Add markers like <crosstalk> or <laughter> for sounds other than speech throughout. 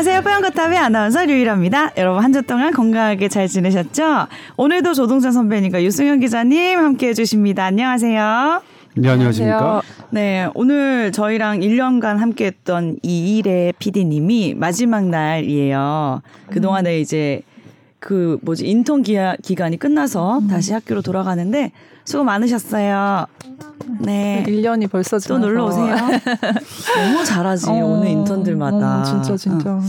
안녕하세요. 뽀얀거탑의 아나운서 류일합니다. 여러분 한 주 동안 건강하게 잘 지내셨죠? 오늘도 조동찬 선배님과 유승현 기자님 함께 해 주십니다. 안녕하세요. 네, 안녕하십니까. 네, 오늘 저희랑 1년간 함께 했던 이일의 PD님이 마지막 날이에요. 그동안에 이제 그 뭐지 인턴 기하, 기간이 끝나서 다시 학교로 돌아가는데 수고 많으셨어요. 네. 1년이 벌써 또 지나서. 놀러 오세요. <laughs> 너무 잘하지 어, 오늘 인턴들마다. 어, 진짜 진짜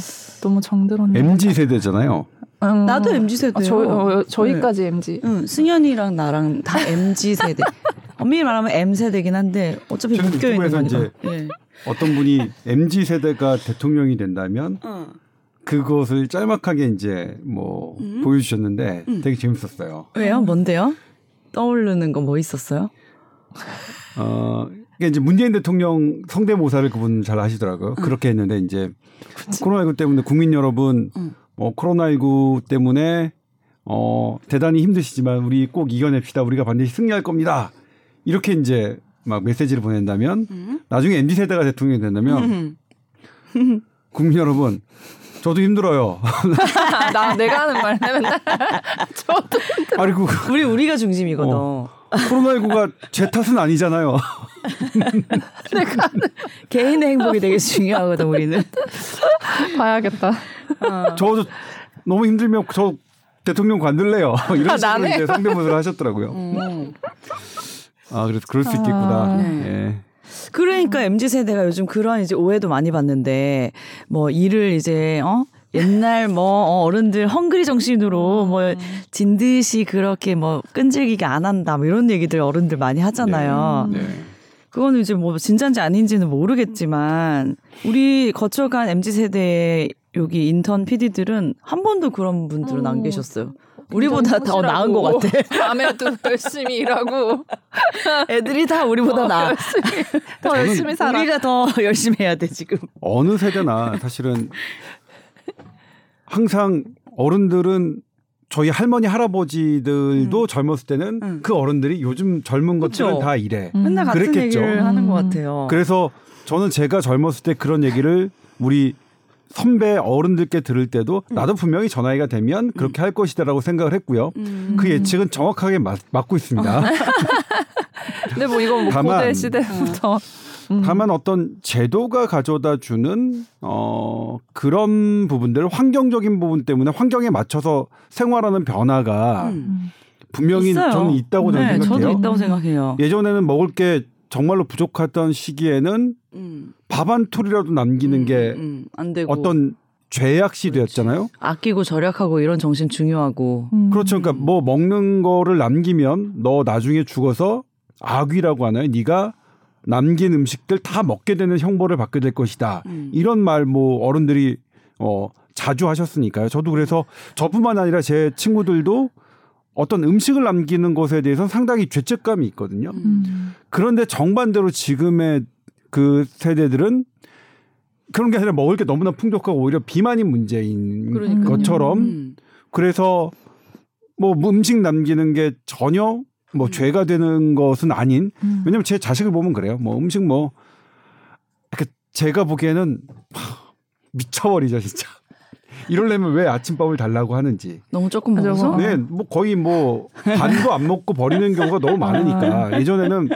너무 정들었네. MZ 세대잖아요. 음. 나도 MZ 세대요. 아, 저, 어, 저희까지 MZ. 응, 승현이랑 나랑 다 MG 세대. 엄밀히 말하면 M 세대긴 한데 어차피 묶여 있는 거니까. 이제 예. 어떤 분이 MZ 세대가 대통령이 된다면 어. 그것을 짤막하게 이제 뭐 음? 보여주셨는데 되게 재밌었어요. 왜요? 뭔데요? 떠오르는 거 뭐 있었어요? 어, 이게 이제 문재인 대통령 성대모사를 그분 잘 하시더라고요. 그렇게 했는데 이제 코로나19 때문에 국민 여러분, 응. 뭐 코로나19 때문에 어, 대단히 힘드시지만 우리 꼭 이겨냅시다. 우리가 반드시 승리할 겁니다. 이렇게 이제 막 메시지를 보낸다면 나중에 MZ 세대가 대통령이 된다면 국민 여러분, 저도 힘들어요. <laughs> 나 내가 하는 말 맨날. <laughs> 저도 아니 그 우리 우리가 중심이거든. 어. 코로나19가 제 탓은 아니잖아요. <laughs> 개인의 행복이 되게 중요하거든 우리는. 봐야겠다. 어. 저도 너무 힘들면 저 대통령 관둘래요. 이런 아, 식으로 나네. 이제 성대모사를 하셨더라고요. 음. 아 그래서 그럴 수 있겠구나. 네. 예. 그러니까 MZ 세대가 요즘 그런 이제 오해도 많이 받는데 뭐 일을 이제 어 옛날 뭐 어, 어른들 헝그리 정신으로 뭐 진듯이 그렇게 뭐 끈질기게 안 한다 뭐 이런 얘기들 어른들 많이 하잖아요. 네. 그거는 이제 뭐 진짠지 아닌지는 모르겠지만 우리 거쳐간 MZ 세대의 여기 인턴 PD들은 한 번도 그런 분들은 안 어, 계셨어요. 우리보다 더 나은 것 같아. <laughs> 밤에도 열심히 일하고 <laughs> 애들이 다 우리보다 나아. 열심히 <laughs> 더 열심히 살아. 우리가 더 열심히 해야 돼 지금. 어느 세대나 사실은 항상 어른들은 저희 할머니 할아버지들도 젊었을 때는 음. 그 어른들이 요즘 젊은 것들은. 다 이래. 음. 맨날 같은 그랬겠죠. 얘기를 하는 것 음. 같아요. 그래서 저는 제가 젊었을 때 그런 얘기를 우리 선배 어른들께 들을 때도 음. 나도 분명히 저 나이가 되면 그렇게 할 것이다라고 생각을 했고요. 음. 그 예측은 정확하게 맞, 맞고 있습니다. <laughs> 근데 뭐 이건 뭐 다만- 고대 시대부터. 음. 다만 어떤 제도가 가져다 주는 어 그런 부분들 환경적인 부분 때문에 환경에 맞춰서 생활하는 변화가 음. 분명히 있어요. 저는 있다고 저는 네, 생각해요. 저도 있다고 생각해요. 예전에는 먹을 게 정말로 부족하던 시기에는 음. 밥한 톨이라도 남기는 게 음, 음, 안 되고 어떤 죄악 시대였잖아요. 아끼고 절약하고 이런 정신 중요하고. 음. 그렇죠. 그러니까 뭐 먹는 거를 남기면 너 나중에 죽어서 악귀라고 하나요? 네가 남긴 음식들 다 먹게 되는 형벌을 받게 될 것이다. 음. 이런 말 뭐 어른들이 어 자주 하셨으니까요. 저도 그래서 저뿐만 아니라 제 친구들도 어떤 음식을 남기는 것에 대해서 상당히 죄책감이 있거든요. 음. 그런데 정반대로 지금의 그 세대들은 그런 게 아니라 먹을 게 너무나 풍족하고 오히려 비만이 문제인 그러니까요. 것처럼 음. 그래서 뭐 음식 남기는 게 전혀 뭐 음. 죄가 되는 것은 아닌 음. 왜냐면 제 자식을 보면 그래요. 뭐 음식 뭐 이렇게 제가 보기에는 하, 미쳐버리죠 진짜. <laughs> 이럴려면 왜 아침밥을 달라고 하는지. 너무 조금 먹어서. 어. 네, 뭐 거의 뭐 반도 안 먹고 버리는 경우가 너무 많으니까 <laughs> 예전에는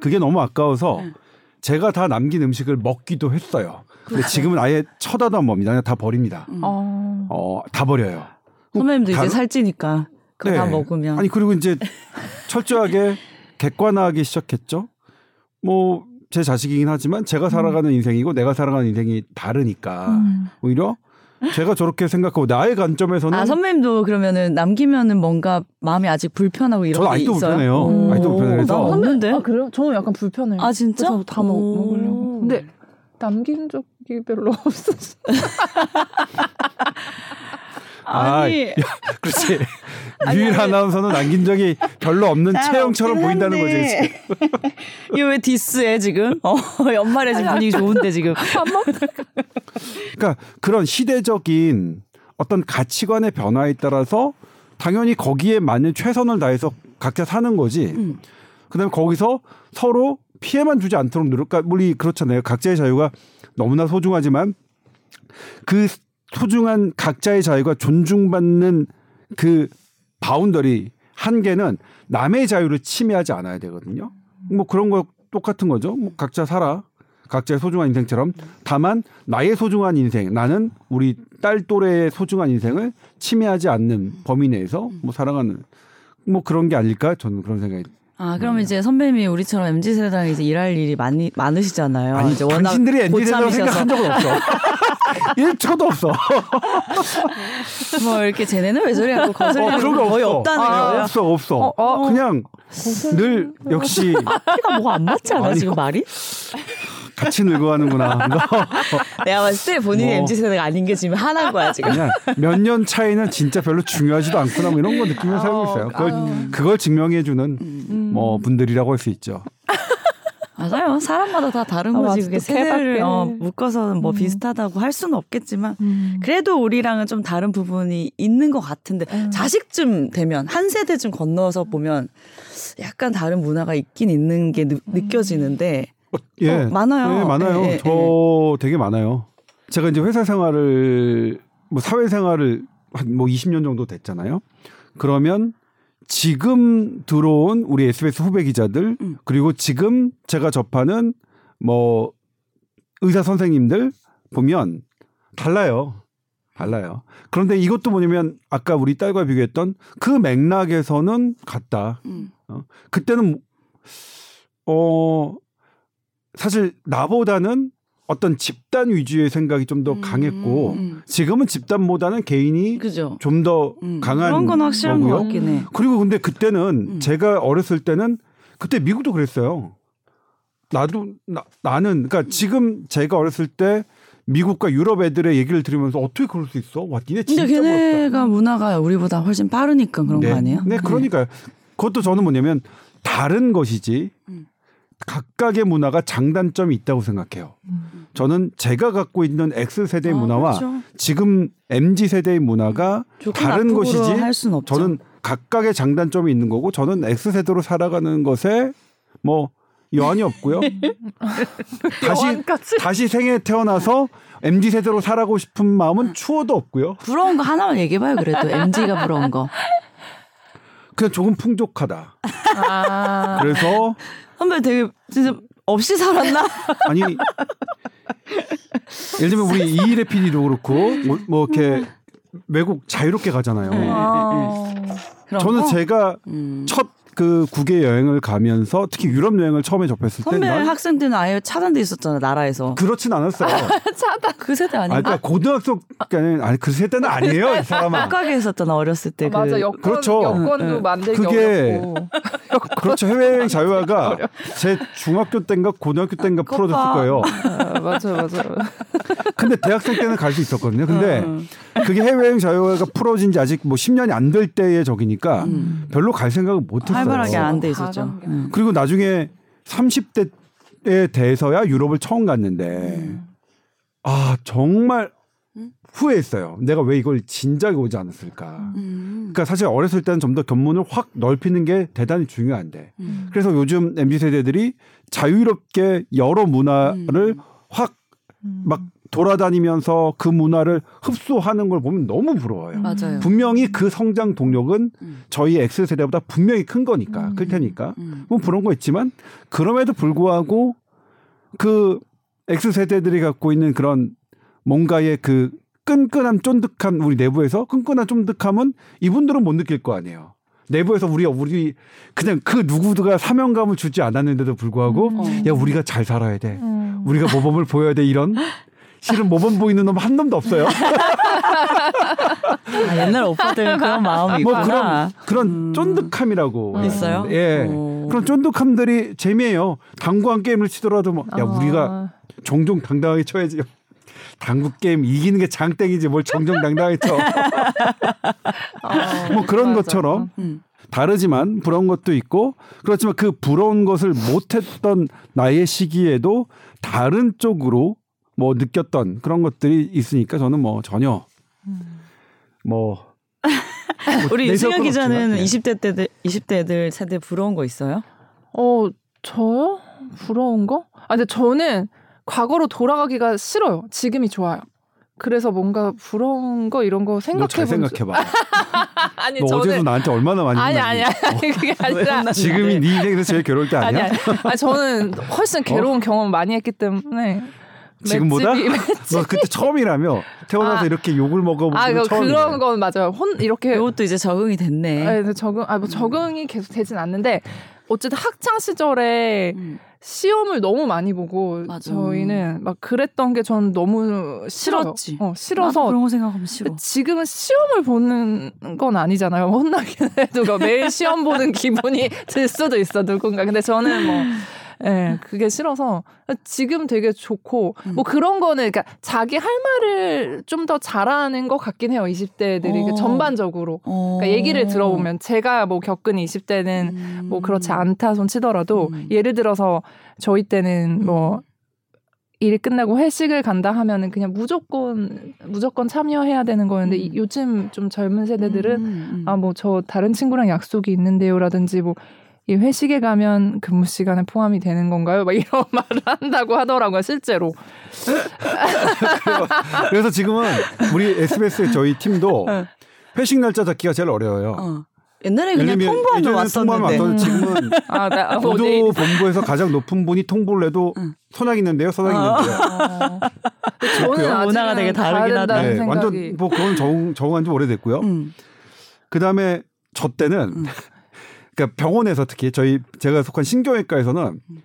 그게 너무 아까워서 네. 제가 다 남긴 음식을 먹기도 했어요. 근데 지금은 아예 쳐다도 안 봅니다. 그냥 다 버립니다. 음. 어. 어, 다 버려요. 선배님도 이제 다른- 살찌니까 그거 네. 다 먹으면. 아니 그리고 이제 철저하게 객관화하기 시작했죠. 뭐 제 자식이긴 하지만 제가 살아가는 인생이고 내가 살아가는 인생이 다르니까 음. 오히려 제가 저렇게 생각하고 나의 관점에서는 아 선배님도 그러면은 남기면은 뭔가 마음이 아직 불편하고 이런 저는 게 아직도 있어요? 불편해요. 오, 아직도 불편해요. 그래서 나 없는데. 아 그래요? 저는 약간 불편해요. 아, 진짜? 다 먹, 오. 먹으려고. 근데 남긴 적이 별로 없었어. <laughs> 아니 아, <laughs> 그렇지. 아니, 유일 아니. 아나운서는 남긴 적이 별로 없는 없긴 보인다는 거지. <laughs> 이거 왜 디스해 지금? 어 <laughs> 연말에 지금 분위기 좋은데 지금. 그러니까 그런 시대적인 어떤 가치관의 변화에 따라서 당연히 거기에 맞는 최선을 다해서 각자 사는 거지. 음. 그다음에 거기서 서로 피해만 주지 않도록 노력. 그러니까 우리 그렇잖아요. 각자의 자유가 너무나 소중하지만 그 소중한 각자의 자유가 존중받는 그 boundary 한계는 남의 자유를 침해하지 않아야 되거든요. 뭐 그런 거 똑같은 거죠. 뭐 각자 살아. 각자의 소중한 인생처럼 다만 나의 소중한 인생 나는 우리 딸 또래의 소중한 인생을 침해하지 않는 범위 내에서 뭐 살아가는 뭐 그런 게 아닐까 저는 그런 생각이 아, 그럼 이제 선배님이 우리처럼 MZ 세대랑 이제 일할 일이 많이 많으시잖아요. 아니 이제 워낙 당신들이 MZ 세대라고 생각한 적은 없어 <laughs> 1초도 없어 뭐 이렇게 쟤네는 왜 저리 하고 거슬리는 어, 그런 거 거의 없어. 없다는 아, 거예요. 없어 없어 어, 어. 그냥 늘 역시 앞뒤가 뭐가 안 맞지 않아 아니, 지금 말이? 같이 늙어가는구나 <laughs> 내가 봤을 때 본인이 뭐. MZ 세대가 아닌 게 지금 하나인 거야 지금. 그냥 몇 년 차이는 진짜 별로 중요하지도 않구나 뭐 이런 거 느끼면서 살고 있어요. 그걸, 그걸 증명해주는 뭐 분들이라고 할 수 있죠. 맞아요. 사람마다 다 다른 아, 거지. 그게 또 세대를. 어, 묶어서 뭐 비슷하다고 할 수는 없겠지만 그래도 우리랑은 좀 다른 부분이 있는 것 같은데 자식쯤 되면 한 세대쯤 건너서 보면 약간 다른 문화가 있긴 있는 게 느, 느껴지는데 어, 예, 어, 많아요. 예, 많아요. 예, 예, 저 되게 많아요. 제가 이제 회사 생활을 뭐 사회 생활을 한 뭐 20년 정도 됐잖아요. 그러면 지금 들어온 우리 SBS 후배 기자들 음. 그리고 지금 제가 접하는 뭐 의사 선생님들 보면 달라요. 달라요. 그런데 이것도 뭐냐면 아까 우리 딸과 비교했던 그 맥락에서는 같다. 음. 어, 그때는 어 사실 나보다는 어떤 집단 위주의 생각이 좀더 강했고 음. 지금은 집단보다는 개인이 그죠. 좀더 음. 강한 그런 건 확실한 것 거고요. 같긴 해. 그리고 근데 그때는 음. 제가 어렸을 때는 그때 미국도 그랬어요. 나도 나, 나는 그러니까 지금 제가 어렸을 때 미국과 유럽 애들의 얘기를 들으면서 어떻게 그럴 수 있어? 와, 니네 진짜 근데 부럽다. 걔네가 문화가 우리보다 훨씬 빠르니까 그런 네. 거 아니에요? 네, 그러니까요. 그것도 저는 뭐냐면 다른 것이지 음. 각각의 문화가 장단점이 있다고 생각해요. 저는 제가 갖고 있는 X 세대의 아, 문화와 그렇죠. 지금 MZ 세대의 문화가 조금 다른 것이지. 저는 각각의 장단점이 있는 거고 저는 X 세대로 살아가는 것에 뭐 여한이 없고요. <laughs> 다시 여한까지? 다시 생에 태어나서 MZ 세대로 살아가고 싶은 마음은 추워도 없고요. 부러운 거 하나만 얘기해봐요. 그래도 MG가 부러운 거. 그냥 조금 풍족하다. 아. 그래서 선배 되게 진짜 없이 살았나? <laughs> 아니 예를 들면 우리 이일의 PD도 그렇고 뭐, 뭐 이렇게 외국 자유롭게 가잖아요. 네. 아. 저는 거? 제가 음. 첫 그 국외 여행을 가면서 특히 유럽 여행을 처음에 접했을 때 선배 난 학생 때는 아예 차단돼 있었잖아 나라에서. 그렇진 않았어요. <laughs> 차다. 그 세대 아, 아닌가? 그러니까 고등학생 때는 아니 그 세대는 아니에요, 이 사람아. 못 했었잖아 어렸을 때. 아, 맞아 그. 여권 그렇죠. 여권도 응, 응. 만들기 그게- 어렵고 <laughs> 그렇죠. 해외여행 자유화가 제 중학교 때인가 고등학교 때인가 풀어졌을 봐. 거예요. 아, 맞아 맞아 근데 대학생 때는 갈 수 있었거든요. 근데 응. 그게 해외여행 자유화가 풀어진 지 아직 뭐 10년이 안 될 때의 적이니까 음. 별로 갈 생각을 못 했어요. 활발하게 안 돼 있었죠. 응. 그리고 나중에 30대에 돼서야 유럽을 처음 갔는데 음. 아 정말 후회했어요. 내가 왜 이걸 진작에 오지 않았을까. 음. 그러니까 사실 어렸을 때는 좀 더 견문을 확 넓히는 게 대단히 중요한데 음. 그래서 요즘 mz 세대들이 자유롭게 여러 문화를 음. 확막 돌아다니면서 그 문화를 흡수하는 걸 보면 너무 부러워요. 맞아요. 분명히 그 성장 동력은 음. 저희 X 세대보다 분명히 큰 거니까 음. 클 테니까 음. 뭐 그런 거 있지만 그럼에도 불구하고 그 X 세대들이 갖고 있는 그런 뭔가의 그 끈끈한 쫀득함 우리 내부에서 끈끈한 쫀득함은 이분들은 못 느낄 거 아니에요. 내부에서 우리 우리 그냥 그 누구가 사명감을 주지 않았는데도 불구하고 음. 야 우리가 잘 살아야 돼. 음. 우리가 모범을 보여야 돼 이런 <laughs> 실은 모범 보이는 놈 한 놈도 없어요. <laughs> 아, 옛날 오빠들은 그런 마음이 뭐 있구나. 그런 그런 쫀득함이라고 음. 있어요? 예. 오. 그런 쫀득함들이 재미예요. 당구한 게임을 치더라도 뭐, 야 아. 우리가 종종 당당하게 쳐야지. 당구 게임 이기는 게 장땡이지 뭘 정정당당하게 쳐. 아, <laughs> 뭐 그런 맞아. 것처럼 음. 다르지만 부러운 것도 있고 그렇지만 그 부러운 것을 못했던 나의 시기에도 다른 쪽으로 뭐 느꼈던 그런 것들이 있으니까 저는 뭐 전혀 뭐 <laughs> 우리 유승현 건 기자는 없지만, 예. 20대 때들 20대 애들 세대 부러운 거 있어요? 어 저요 부러운 거? 아 근데 저는 과거로 돌아가기가 싫어요. 지금이 좋아요. 그래서 뭔가 부러운 거 이런 거너 생각해 잘본 생각해 봐. <laughs> 아니 너 어제도 저는 나한테 얼마나 많이 아니? 아니 아니 그게 아니라 <laughs> 지금이 네 인생에서 제일 괴로울 때 아니 아니야? 아니 아니 저는 훨씬 괴로운 경험 많이 했기 때문에 지금보다? 맷집이- 맷집- 너 그때 처음이라며 태어나서 아. 이렇게 욕을 먹어본 아 처음이네. 그런 건 맞아요 혼 이렇게 이것도 이제 적응이 됐네. 아, 그래서 적응 아 뭐 적응이 계속 되진 않는데 어쨌든 학창 시절에 음. 시험을 너무 많이 보고 맞아. 저희는 막 그랬던 게 전 너무. 싫었지. 어, 싫어서 그런 거 생각하면 싫어. 지금은 시험을 보는 건 아니잖아요. 혼나긴 해도 그 매일 시험 보는 <laughs> 기분이 들 수도 있어 누군가. 근데 저는 뭐 <laughs> 예, 그게 싫어서 지금 되게 좋고 음. 뭐 그런 거는 그러니까 자기 할 말을 좀 더 잘하는 것 같긴 해요. 20대들이 어. 전반적으로. 어. 그러니까 얘기를 들어보면 제가 뭐 겪은 20대는 음. 뭐 그렇지 않다 손 치더라도 음. 예를 들어서 저희 때는 뭐일 끝나고 회식을 간다 하면은 그냥 무조건 무조건 참여해야 되는 거였는데 이- 음. 요즘 좀 젊은 세대들은 음, 음. 아뭐 저 다른 친구랑 약속이 있는데요라든지 뭐 이 회식에 가면 근무 시간에 포함이 되는 건가요? 막 이런 <laughs> 말을 한다고 하더라고요 실제로. <laughs> 그래서 지금은 우리 SBS의 저희 팀도 네. 회식 날짜 잡기가 제일 어려워요. 어. 옛날에 그냥 통보하면 왔었는데. 통보하면 지금은 아, 나뭐 보도 어디- 본부에서 가장 높은 분이 통보를 해도 응. 선약 있는데요, 선약 어. 있는데요. 어. 저는? 아직은 문화가 되게 다르긴 하다. 네. 완전 뭐 그건 적응 적응한 지 오래됐고요. 음. 그 다음에 저 때는 음. 그러니까 병원에서 특히 저희 제가 속한 신경외과에서는 음.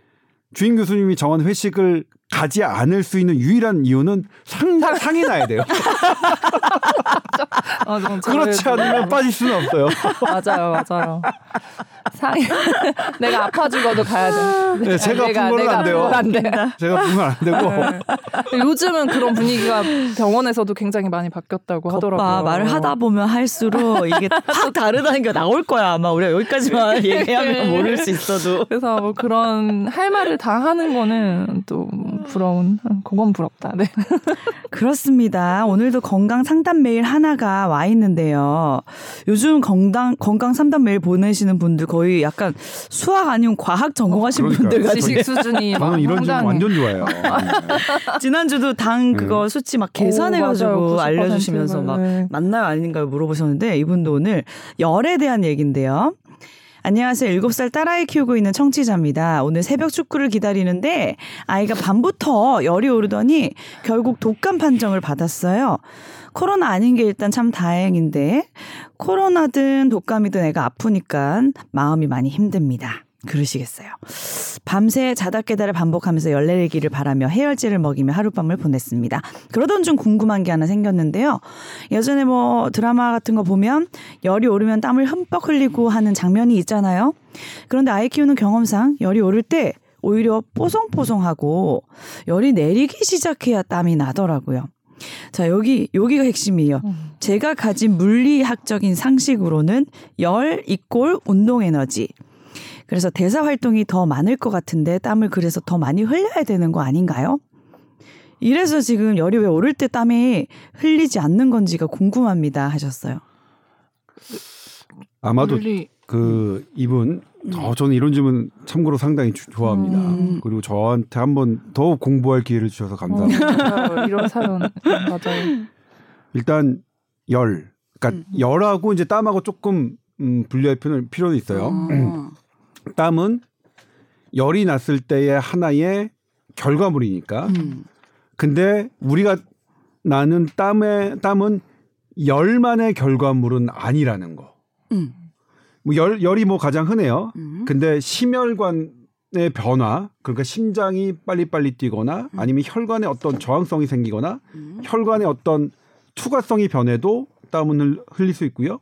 주임 교수님이 정한 회식을 가지 않을 수 있는 유일한 이유는 상 상이 나야 돼요. 어, 좀 그렇지 않으면 빠질 수는 없어요. 맞아요, 맞아요. 상이 내가 아파 죽어도 가야 돼. 네, 제가 내가- 아픈 거는 내가 안 돼요. 아픈 건안 돼. 제가 보면 안 되고 네. 요즘은 그런 분위기가 병원에서도 굉장히 많이 바뀌었다고 하더라고요. 말을 하다 보면 할수록 이게 확 다르다는 게 나올 거야 아마 우리가 여기까지만 얘기하면 모를 수 있어도 그래서 뭐 그런 할 말을 다 하는 거는 또 부러운, 그건 부럽다. 네. <laughs> 그렇습니다. 오늘도 건강 상담 메일 하나가 와 있는데요. 요즘 건강 건강 상담 메일 보내시는 분들 거의 약간 수학 아니면 과학 전공하신 그러니까요. 분들 같이 지식 수준이 막 저는 이런 점 상당히 완전 좋아해요. <laughs> 지난주도 당 그거 수치 막 계산해 가지고 오, 맞아요. 알려 주시면서 90%막 네. 맞나요 아닌가요 물어보셨는데 이분도 오늘 열에 대한 얘기인데요. 안녕하세요. 7살 딸아이 키우고 있는 청취자입니다. 오늘 새벽 축구를 기다리는데 아이가 밤부터 열이 오르더니 결국 독감 판정을 받았어요. 코로나 아닌 게 일단 참 다행인데 코로나든 독감이든 애가 아프니까 마음이 많이 힘듭니다. 그러시겠어요. 밤새 자다 깨달을 반복하면서 열내리기를 바라며 해열제를 먹이며 하룻밤을 보냈습니다. 그러던 중 궁금한 게 하나 생겼는데요. 예전에 뭐 드라마 같은 거 보면 열이 오르면 땀을 흠뻑 흘리고 하는 장면이 있잖아요. 그런데 아이 키우는 경험상 열이 오를 때 오히려 뽀송뽀송하고 열이 내리기 시작해야 땀이 나더라고요. 자, 여기, 여기가 핵심이에요. 제가 가진 물리학적인 상식으로는 열 이꼴 운동 에너지. 그래서 대사 활동이 더 많을 것 같은데 땀을 그래서 더 많이 흘려야 되는 거 아닌가요? 이래서 지금 열이 왜 오를 때 땀이 흘리지 않는 건지가 궁금합니다 하셨어요. 아마도 물리- 그 이분 어, 저는 이런 질문 참고로 상당히 주- 좋아합니다. 음. 그리고 저한테 한번 더 공부할 기회를 주셔서 감사합니다. 어. 이런 사연 맞아요. 일단 열, 그러니까 음. 열하고 이제 땀하고 조금 음, 분리할 필요는, 필요는 있어요. 어. <clears throat> 땀은 열이 났을 때의 하나의 결과물이니까. 음. 근데 우리가 나는 땀의 땀은 열만의 결과물은 아니라는 거. 음. 뭐 열, 열이 뭐 가장 흔해요. 음. 근데 심혈관의 변화, 그러니까 심장이 빨리빨리 뛰거나 아니면 혈관에 어떤 저항성이 생기거나 음. 혈관의 어떤 투과성이 변해도 땀은 흘- 흘릴 수 있고요.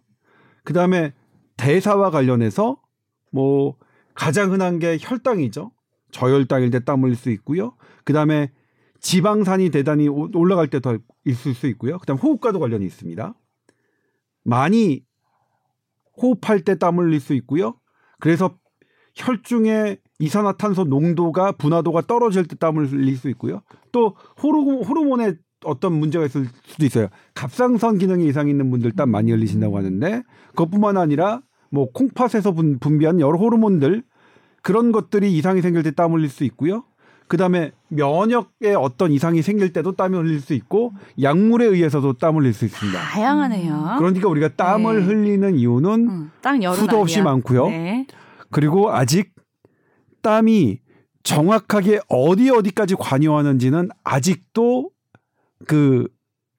그 다음에 대사와 관련해서 뭐 가장 흔한 게 혈당이죠. 저혈당일 때 땀 흘릴 수 있고요. 그 다음에 지방산이 대단히 오- 올라갈 때 더 있을 수 있고요. 그 다음 호흡과도 관련이 있습니다. 많이 호흡할 때 땀 흘릴 수 있고요. 그래서 혈중의 이산화탄소 농도가 분화도가 떨어질 때 땀을 흘릴 수 있고요. 또 호르몬, 호르몬에 어떤 문제가 있을 수도 있어요. 갑상선 기능에 이상이 있는 분들 땀 많이 흘리신다고 하는데 그것뿐만 아니라 뭐 콩팥에서 분, 분비한 여러 호르몬들 그런 것들이 이상이 생길 때 땀 흘릴 수 있고요. 그다음에 면역에 어떤 이상이 생길 때도 땀이 흘릴 수 있고 약물에 의해서도 땀 흘릴 수 있습니다. 다양하네요. 그러니까 우리가 땀을 네. 흘리는 이유는 음, 수도 없이 아니야. 많고요. 네. 그리고 아직 땀이 정확하게 어디 어디까지 관여하는지는 아직도 그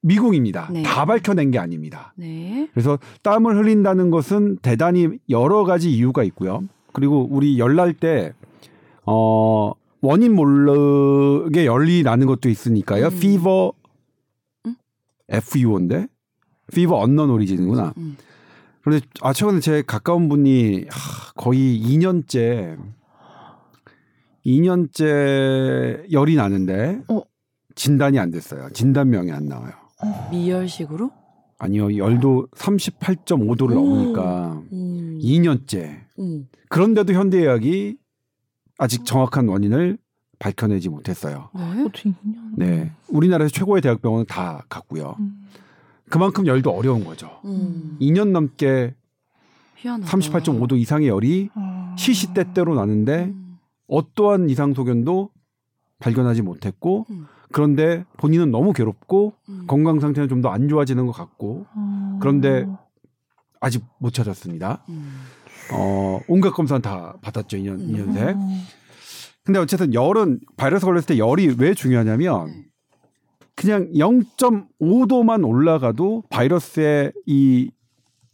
미궁입니다. 네. 다 밝혀낸 게 아닙니다. 네. 그래서 땀을 흘린다는 것은 대단히 여러 가지 이유가 있고요. 그리고 우리 열날 때, 어, 원인 모르게 열이 나는 것도 있으니까요. 음. fever, 음? FUO인데? fever unknown origin이구나. 음. 그런데 아, 최근에 제 가까운 분이 하, 거의 2년째, 2년째 열이 나는데, 어. 진단이 안 됐어요. 진단명이 안 나와요. 미열식으로? 아니요, 열도 38.5도를 오. 넘으니까 음. 2년째. 음. 그런데도 현대의학이 아직 정확한 원인을 밝혀내지 못했어요. 네. 2년? 네, 우리나라에서 최고의 대학병원은 다 갔고요. 음. 그만큼 열도 어려운 거죠. 음. 2년 넘게 희한하다. 38.5도 이상의 열이 아. 시시때때로 나는데 음. 어떠한 이상 소견도 발견하지 못했고 음. 그런데 본인은 너무 괴롭고 음. 건강 상태는 좀 더 안 좋아지는 것 같고 아. 그런데 아직 못 찾았습니다. 음. 어, 온갖 검사는 다 받았죠, 2년, 음. 2년새. 근데 어쨌든 열은 바이러스 걸렸을 때 열이 왜 중요하냐면 네. 그냥 0.5도만 올라가도 바이러스의 이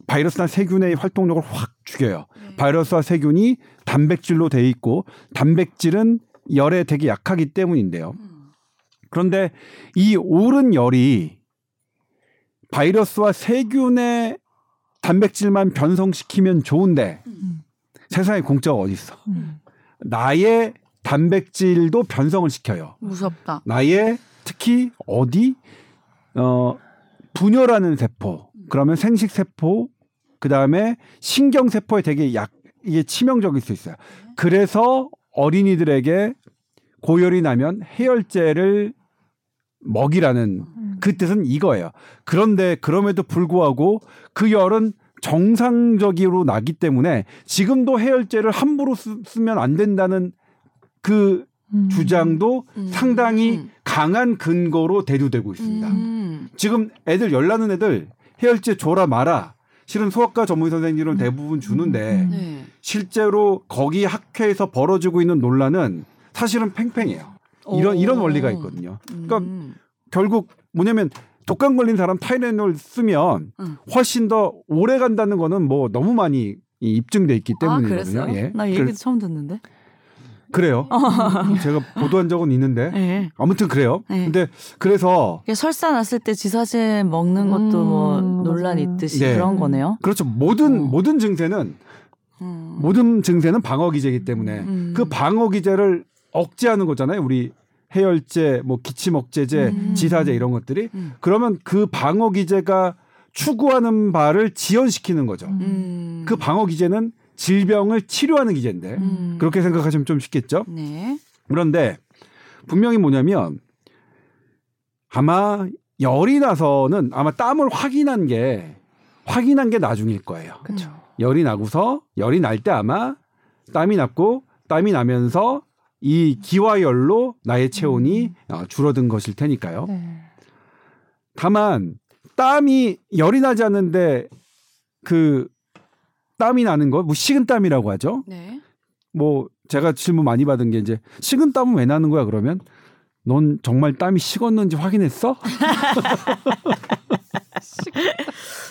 바이러스나 세균의 활동력을 확 죽여요. 네. 바이러스와 세균이 단백질로 돼 있고 단백질은 열에 되게 약하기 때문인데요. 음. 그런데 이 오른 열이 바이러스와 세균의 단백질만 변성시키면 좋은데 음. 세상에 공짜가 어디 있어? 음. 나의 단백질도 변성을 시켜요. 무섭다. 나의 특히 어디 어 분열하는 세포 그러면 생식 세포 그 다음에 신경 세포에 되게 약 이게 치명적일 수 있어요. 그래서 어린이들에게 고열이 나면 해열제를 먹이라는 음. 그 뜻은 이거예요. 그런데 그럼에도 불구하고 그 열은 정상적으로 나기 때문에 지금도 해열제를 함부로 쓰, 쓰면 안 된다는 그 음. 주장도 음. 상당히 강한 근거로 대두되고 있습니다. 음. 지금 애들 열 나는 애들 해열제 줘라 마라. 실은 소아과 전문 선생님들은 대부분 주는데 음. 네. 실제로 거기 학회에서 벌어지고 있는 논란은 사실은 팽팽해요. 이런 이런 오. 원리가 있거든요. 그러니까 음. 결국 뭐냐면 독감 걸린 사람 타이레놀 쓰면 음. 훨씬 더 오래 간다는 거는 뭐 너무 많이 이 입증돼 있기 아, 때문이거든요. 그랬어요? 예. 나 얘기 그래- 처음 듣는데. 그래요. 제가 보도한 적은 있는데 네. 아무튼 그래요. 네. 근데 그래서 설사 났을 때 지사제 먹는 것도 음, 뭐 논란 맞아요. 있듯이 네. 그런 거네요. 그렇죠. 모든 어. 모든 증세는 음. 모든 증세는 방어 기제이기 때문에 음. 그 방어 기제를 억제하는 거잖아요. 우리 해열제, 뭐 기침 억제제, 음. 지사제 이런 것들이 음. 그러면 그 방어 기제가 추구하는 바를 지연시키는 거죠. 음. 그 방어 기제는 질병을 치료하는 기제인데 음. 그렇게 생각하시면 좀 쉽겠죠. 네. 그런데 분명히 뭐냐면 아마 열이 나서는 아마 땀을 확인한 게 확인한 게 나중일 거예요. 그렇죠. 열이 나고서 열이 날 때 아마 땀이 났고 땀이 나면서 이 기화열로 나의 체온이 어, 줄어든 것일 테니까요. 네. 다만 땀이 열이 나지 않는데 그 땀이 나는 거, 뭐 식은 땀이라고 하죠. 네. 뭐 제가 질문 많이 받은 게 이제 식은 땀은 왜 나는 거야 그러면 넌 정말 땀이 식었는지 확인했어? <laughs>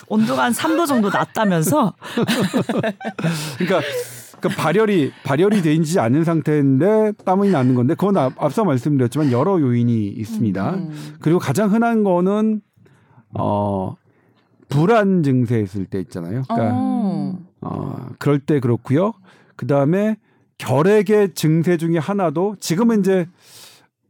온도가 한 3도 정도 낮다면서 <laughs> 그러니까 그 발열이 발열이 되지 않은 상태인데 땀이 나는 건데 그건 앞- 앞서 말씀드렸지만 여러 요인이 있습니다. 음. 그리고 가장 흔한 거는 어 불안 증세 있을 때 있잖아요. 그러니까 어. 어, 그럴 때 그렇고요. 그 다음에 결핵의 증세 중에 하나도 지금은 이제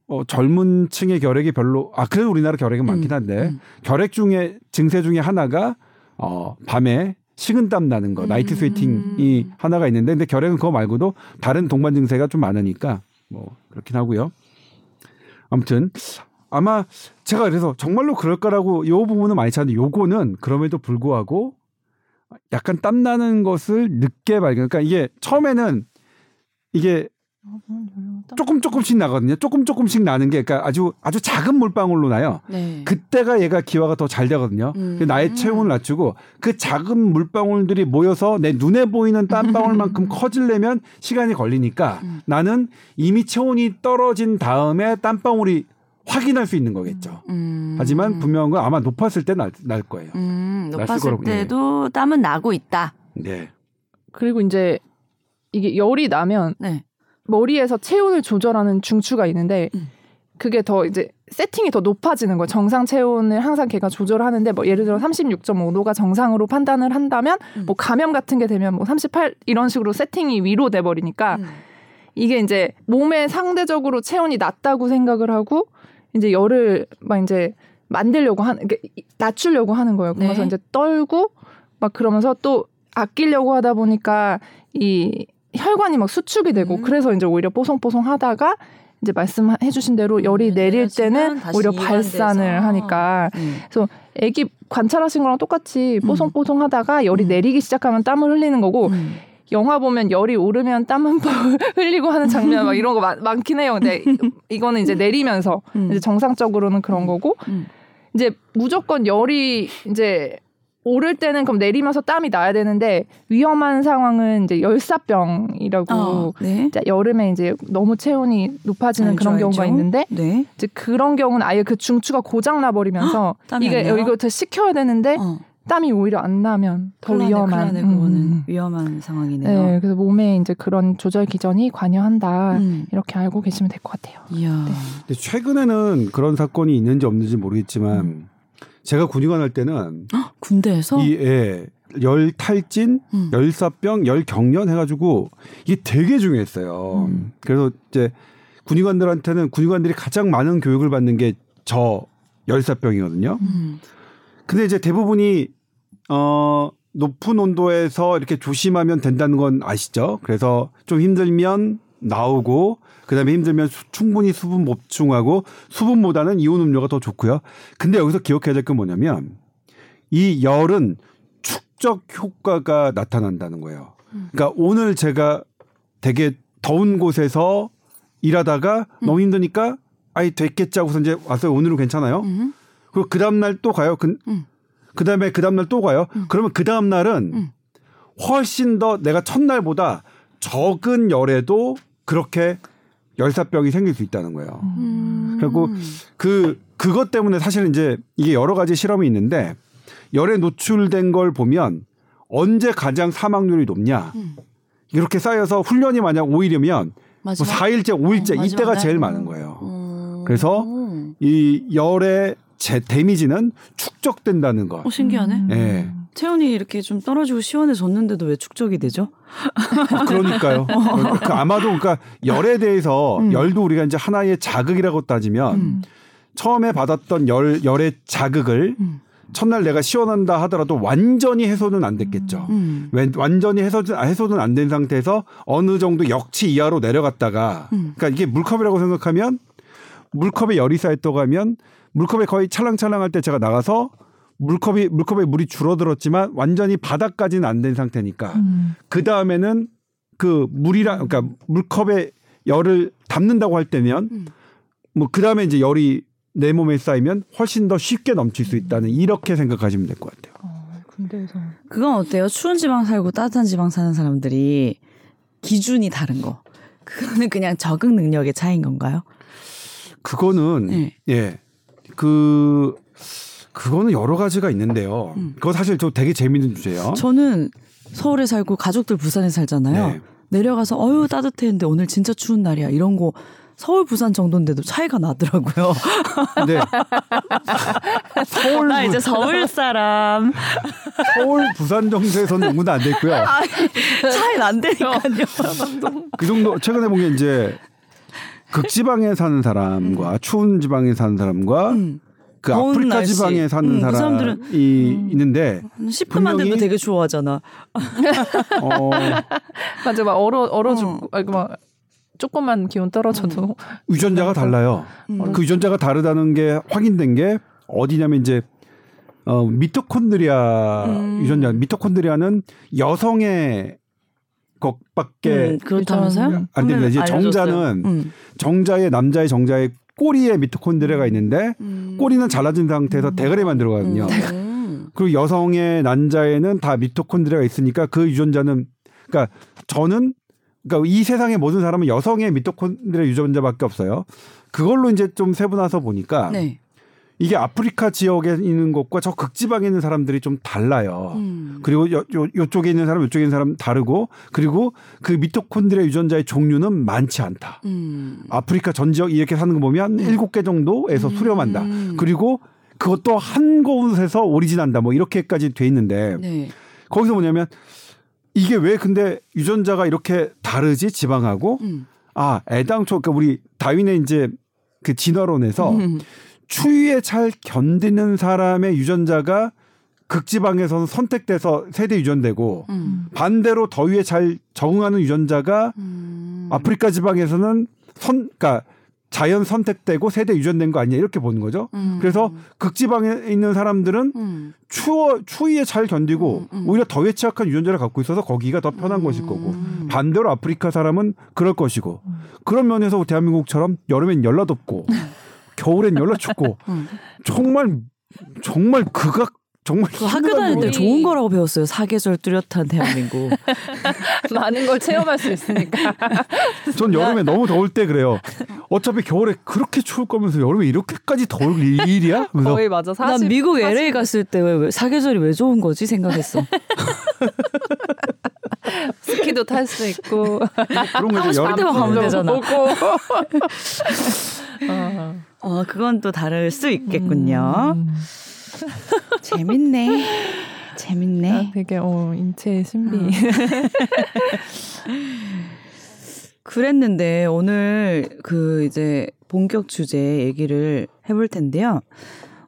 어, 젊은 층의 결핵이 별로 아 그래도 우리나라 결핵은 많긴 한데 음. 결핵 중에 증세 중에 하나가 어, 밤에 식은땀 나는 거 나이트 음. 스웨팅이 하나가 있는데 근데 결핵은 그거 말고도 다른 동반 증세가 좀 많으니까 뭐 그렇긴 하고요. 아무튼 아마 제가 그래서 정말로 그럴 거라고 요 부분은 많이 찾는데 요거는 그럼에도 불구하고 약간 땀 나는 것을 늦게 발견. 그러니까 이게 처음에는 이게 조금 조금씩 나거든요. 조금 조금씩 나는 게 그러니까 아주 아주 작은 물방울로 나요. 네. 그때가 얘가 기화가 더 잘 되거든요. 음. 그 나의 체온을 낮추고 그 작은 물방울들이 모여서 내 눈에 보이는 땀방울만큼 <laughs> 커지려면 시간이 걸리니까 음. 나는 이미 체온이 떨어진 다음에 땀방울이 확인할 수 있는 거겠죠. 음. 하지만 분명한 건 아마 높았을 때 날 날 거예요. 음, 높았을. 때도 땀은 나고 있다. 네. 그리고 이제 이게 열이 나면 네. 머리에서 체온을 조절하는 중추가 있는데 음. 그게 더 이제 세팅이 더 높아지는 거예요. 정상 체온을 항상 걔가 조절하는데 뭐 예를 들어 36.5도가 정상으로 판단을 한다면 음. 뭐 감염 같은 게 되면 뭐 38 이런 식으로 세팅이 위로 돼 버리니까 음. 이게 이제 몸에 상대적으로 체온이 낮다고 생각을 하고 이제 열을 막 이제 만들려고 하는 이게 낮추려고 하는 거예요. 그러면서 네. 이제 떨고 막 그러면서 또 아끼려고 하다 보니까 이 혈관이 막 수축이 되고 음. 그래서 이제 오히려 뽀송뽀송하다가 이제 말씀해 주신 대로 열이 음, 내릴 때는 오히려. 발산을 하니까 음. 아기 관찰하신 거랑 똑같이 뽀송뽀송하다가 열이 음. 내리기 시작하면 땀을 흘리는 거고 음. 영화 보면 열이 오르면 땀 한 번 <laughs> 흘리고 하는 장면 막 이런 거 많, 많긴 해요. 근데 이거는 이제 내리면서 음. 이제 정상적으로는 그런 거고 음. 이제 무조건 열이 이제 오를 때는 그럼 내리면서 땀이 나야 되는데 위험한 상황은 이제 열사병이라고 어, 네. 이제 여름에 이제 너무 체온이 높아지는 알죠, 그런 경우가 알죠. 있는데 네. 이제 그런 경우는 아예 그 중추가 고장 나 버리면서 이게? 이거 더 식혀야 되는데 어. 땀이 오히려 안 나면 더 큰일 위험한. 큰일 음. 위험한 상황이네요. 네, 그래서 몸에 이제 그런 조절 기전이 관여한다. 음. 이렇게 알고 계시면 될 것 같아요. 이야. 네. 근데 최근에는 그런 사건이 있는지 없는지 모르겠지만 음. 제가 군의관 할 때는 군대에서 이 예, 열 탈진, 음. 열사병, 열 경련 해가지고 이게 되게 중요했어요. 음. 그래서 이제 군의관들한테는 군의관들이 가장 많은 교육을 받는 게 저 열사병이거든요. 음. 근데 이제 대부분이 어 높은 온도에서 이렇게 조심하면 된다는 건 아시죠? 그래서 좀 힘들면 나오고 그다음에 힘들면 수- 충분히 수분 보충하고 수분보다는 이온 음료가 더 좋고요. 근데 여기서 기억해야 될 건 뭐냐면 이 열은 축적 효과가 나타난다는 거예요. 그러니까 오늘 제가 되게 더운 곳에서 일하다가 너무 힘드니까 아이 됐겠지 하고서 이제 왔어요. 오늘은 괜찮아요. 음. 그리고 그 다음 날 또 가요. 그, 음. 그다음에 그 다음 날 또 가요. 그러면 그 다음 날은 음. 훨씬 더 내가 첫날보다 적은 열에도 그렇게 열사병이 생길 수 있다는 거예요. 음. 그리고 그 그것 때문에 사실 이제 이게 여러 가지 실험이 있는데 열에 노출된 걸 보면 언제 가장 사망률이 높냐 음. 이렇게 쌓여서 훈련이 만약 5일이면 뭐 마지막 4일째, 5일째 어, 이때가 제일 날? 많은 거예요. 어. 그래서 이 열의 제 데미지는 축적된다는 거. 어, 신기하네. 음. 예. 체온이 이렇게 좀 떨어지고 시원해졌는데도 왜 축적이 되죠? 아, 그러니까요. <laughs> 그 아마도 그러니까 열에 대해서 음. 열도 우리가 이제 하나의 자극이라고 따지면 음. 처음에 받았던 열 열의 자극을 음. 첫날 내가 시원한다 하더라도 완전히 해소는 안 됐겠죠. 음. 웬- 완전히 해소 해소는 안 된 상태에서 어느 정도 역치 이하로 내려갔다가 음. 그러니까 이게 물컵이라고 생각하면 물컵에 열이 쌓였다고 하면 물컵에 거의 찰랑찰랑할 때 제가 나가서 물컵이 물컵에 물이 줄어들었지만 완전히 바닥까지는 안 된 상태니까 음. 그 다음에는 그 물이랑 그러니까 물컵에 열을 담는다고 할 때면 음. 뭐그 다음에 이제 열이 내 몸에 쌓이면 훨씬 더 쉽게 넘칠 수 있다는 이렇게 생각하시면 될 것 같아요. 어, 군대에서 그건 어때요? 추운 지방 살고 따뜻한 지방 사는 사람들이 기준이 다른 거. 그거는 그냥 적응 능력의 차이인 건가요? 그거는 네. 예. 그 그거는 여러 가지가 있는데요. 음. 그거 사실 저 되게 재밌는 주제예요. 저는 서울에 살고 가족들 부산에 살잖아요. 네. 내려가서 어유 따뜻했는데 오늘 진짜 추운 날이야. 이런 거 서울 부산 정도인데도 차이가 나더라고요. 근데 서울 나 이제 서울 사람 서울 부산 정도에서는 농구도 안 됐고요. 차이 난다니까요. 그 정도 최근에 본 게 이제 극지방에 사는 사람과 추운 지방에 사는 사람과 음. 그 아프리카 날씨. 지방에 사는 음, 그 사람이 사람들은- 있는데 10분만 돼도 분명히- 되게 좋아하잖아. <laughs> 어, 맞아 막 얼어 얼어 죽고 아니 막 조금만 기온 떨어져도 <laughs> 유전자가 달라요. 음. 그 유전자가 다르다는 게 확인된 게 어디냐면 이제 어 미토콘드리아 음. 유전자 미토콘드리아는 여성의 것밖에 음, 그렇다면서요? 안 됩니다. 이제. 정자는 음. 정자의 남자의 정자의 꼬리에 미토콘드리아가 있는데 음. 꼬리는 잘라진 상태에서 대가리만 들어가거든요. 음. <laughs> 그리고 여성의 난자에는 다 미토콘드리아가 있으니까 그 유전자는 그러니까 저는 그러니까 이 세상의 모든 사람은 여성의 미토콘드리아 유전자밖에 없어요. 그걸로 이제 좀 세분화서 보니까 네. 이게 아프리카 지역에 있는 것과 저 극지방에 있는 사람들이 좀 달라요. 음. 그리고 요, 요, 요쪽에 있는 사람, 요쪽에 있는 사람 다르고 그리고 그 미토콘드리아 유전자의 종류는 많지 않다. 음. 아프리카 전 지역 이렇게 사는 거 보면 일곱 개 정도에서 수렴한다. 음. 그리고 그것도 한 곳에서 오리진한다. 뭐 이렇게까지 돼 있는데 네. 거기서 뭐냐면 이게 왜 근데 유전자가 이렇게 다르지 지방하고 음. 아 애당초 그러니까 우리 다윈의 이제 그 진화론에서 음. 추위에 잘 견디는 사람의 유전자가 극지방에서는 선택돼서 세대 유전되고 음. 반대로 더위에 잘 적응하는 유전자가 음. 아프리카 지방에서는 선 그러니까 자연 선택되고 세대 유전된 거 아니냐 이렇게 보는 거죠. 음. 그래서 극지방에 있는 사람들은 음. 추워 추위에 잘 견디고 음, 음. 오히려 더위에 취약한 유전자를 갖고 있어서 거기가 더 편한 것일 거고 음. 반대로 아프리카 사람은 그럴 것이고 그런 면에서 대한민국처럼 여름엔 열나 덥고 겨울엔 열나 춥고 <laughs> 음. 정말 정말 극악 정말 그 학교 다닐 때 좋은 거라고 배웠어요. 사계절 뚜렷한 대한민국. <laughs> 많은 걸 체험할 수 있으니까. <laughs> 전 여름에 너무 더울 때 그래요. 어차피 겨울에 그렇게 추울 거면서 여름에 이렇게까지 더울 일이야? 그래서 거의 맞아. 40, 난 미국 40 LA 갔을 때 왜 사계절이 왜 좋은 거지 생각했어. 스키도 탈 수 있고. 그런 거 이제 싶을 때만 가면 되잖아. 보고. 어. 어, 그건 또 다를 수 있겠군요. 음. <laughs> 재밌네. 아, 재밌네. 되게 어 인체의 신비. 음. <laughs> 그랬는데 오늘 그 이제 본격 주제 얘기를 해볼 텐데요.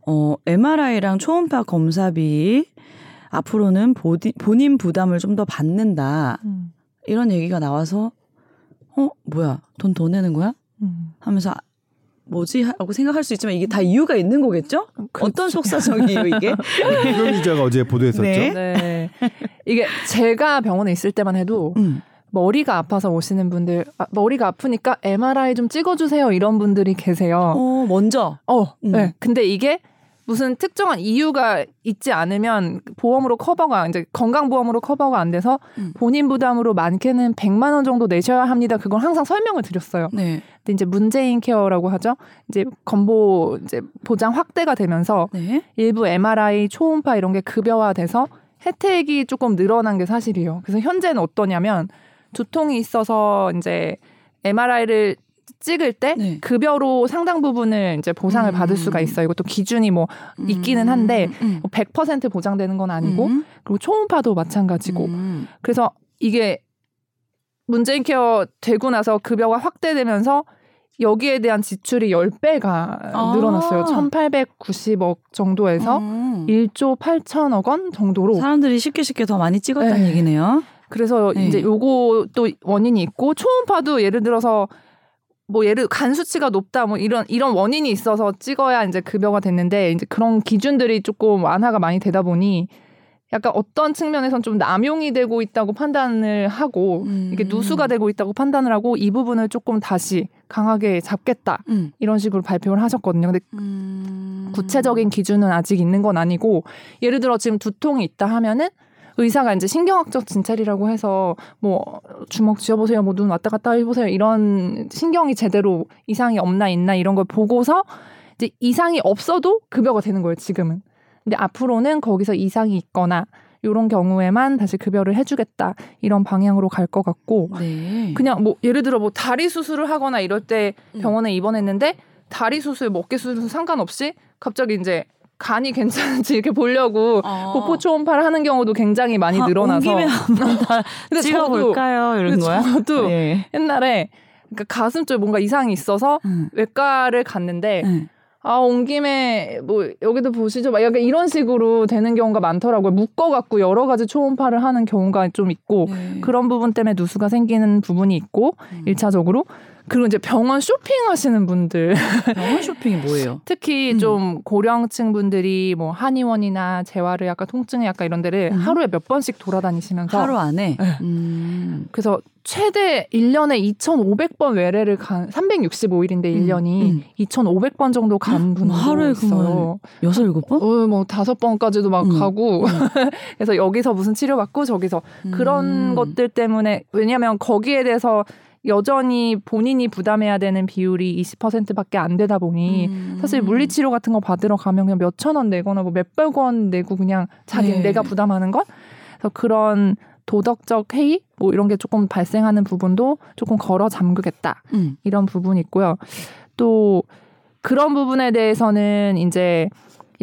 어, MRI랑 초음파 검사비 앞으로는 보디, 본인 부담을 좀 더 받는다. 음. 이런 얘기가 나와서 어, 뭐야? 돈 더 내는 거야? 음. 하면서 아, 뭐지? 하고 생각할 수 있지만 이게 다 이유가 있는 거겠죠? 어떤 속사정이에요, 이게? <laughs> 유경 기자가 어제 보도했었죠. 네. 네. 이게 제가 병원에 있을 때만 해도 음. 머리가 아파서 오시는 분들, 아, 머리가 아프니까 MRI 좀 찍어주세요 이런 분들이 계세요. 어, 먼저. 어, 음. 네. 근데 이게 무슨 특정한 이유가 있지 않으면 보험으로 커버가 이제 건강보험으로 커버가 안 돼서 음. 본인 부담으로 많게는 100만 원 정도 내셔야 합니다. 그건 항상 설명을 드렸어요. 네. 근데 이제 문재인 케어라고 하죠. 이제 건보 이제 보장 확대가 되면서 네. 일부 MRI, 초음파 이런 게 급여화돼서 혜택이 조금 늘어난 게 사실이에요. 그래서 현재는 어떠냐면 두통이 있어서 이제 MRI를 찍을 때 네. 급여로 상당 부분을 이제 보상을 음. 받을 수가 있어요. 이것도 기준이 뭐 있기는 한데 음. 뭐100% 보장되는 건 아니고 음. 그리고 초음파도 마찬가지고 음. 그래서 이게 문재인 케어 되고 나서 급여가 확대되면서 여기에 대한 지출이 10배가 아. 늘어났어요. 1890억 정도에서 음. 1조 8천억 원 정도로. 사람들이 쉽게 쉽게 더 많이 찍었다는 네. 얘기네요. 그래서 네. 이제 요거 또 원인이 있고 초음파도 예를 들어서 뭐 예를 간 수치가 높다 뭐 이런 이런 원인이 있어서 찍어야 이제 급여가 됐는데 이제 그런 기준들이 조금 완화가 많이 되다 보니 약간 어떤 측면에선 좀 남용이 되고 있다고 판단을 하고 음. 이게 누수가 되고 있다고 판단을 하고 이 부분을 조금 다시 강하게 잡겠다 음. 이런 식으로 발표를 하셨거든요. 근데 음. 구체적인 기준은 아직 있는 건 아니고 예를 들어 지금 두통이 있다 하면은 의사가 이제 신경학적 진찰이라고 해서 뭐 주먹 쥐어보세요, 뭐 눈 왔다 갔다 해보세요 이런 신경이 제대로 이상이 없나 있나 이런 걸 보고서 이제 이상이 없어도 급여가 되는 거예요 지금은. 근데 앞으로는 거기서 이상이 있거나 이런 경우에만 다시 급여를 해주겠다 이런 방향으로 갈 것 같고 네. 그냥 뭐 예를 들어 뭐 다리 수술을 하거나 이럴 때 음. 병원에 입원했는데 다리 수술, 뭐 어깨 수술 상관없이 갑자기 이제 간이 괜찮은지 이렇게 보려고 어. 보포 초음파를 하는 경우도 굉장히 많이 아, 늘어나서 다 <laughs> 근데 찍어볼까요? 이런 거야? 저도 네. 옛날에 그러니까 가슴 쪽에 뭔가 이상이 있어서 음. 외과를 갔는데 네. 아온 김에 뭐 여기도 보시죠 막 약간 이런 식으로 되는 경우가 많더라고요 묶어갖고 여러 가지 초음파를 하는 경우가 좀 있고 네. 그런 부분 때문에 누수가 생기는 부분이 있고 음. 일차적으로 그리고 이제 병원 쇼핑하시는 분들 병원 쇼핑이 뭐예요? <laughs> 특히 음. 좀 고령층 분들이 뭐 한의원이나 재활을 약간 통증에 약간 이런 데를 음. 하루에 몇 번씩 돌아다니시면서 하루 안에. 네. 음. 그래서 최대 1년에 2,500번 외래를 간 365일인데 음, 1년이 음. 2,500번 정도 간 분도 하루에 있어요. 여섯 일곱 번? 어, 뭐 다섯 번까지도 막 음. 가고 <laughs> 그래서 여기서 무슨 치료받고 저기서 그런 음. 것들 때문에 왜냐하면 거기에 대해서 여전히 본인이 부담해야 되는 비율이 20%밖에 안 되다 보니 음. 사실 물리치료 같은 거 받으러 가면 그냥 몇천 원 내거나 뭐 몇백 원 내고 그냥 자기 네. 내가 부담하는 것 그래서 그런 도덕적 해이 뭐 이런 게 조금 발생하는 부분도 조금 걸어 잠그겠다 음. 이런 부분이 있고요. 또 그런 부분에 대해서는 이제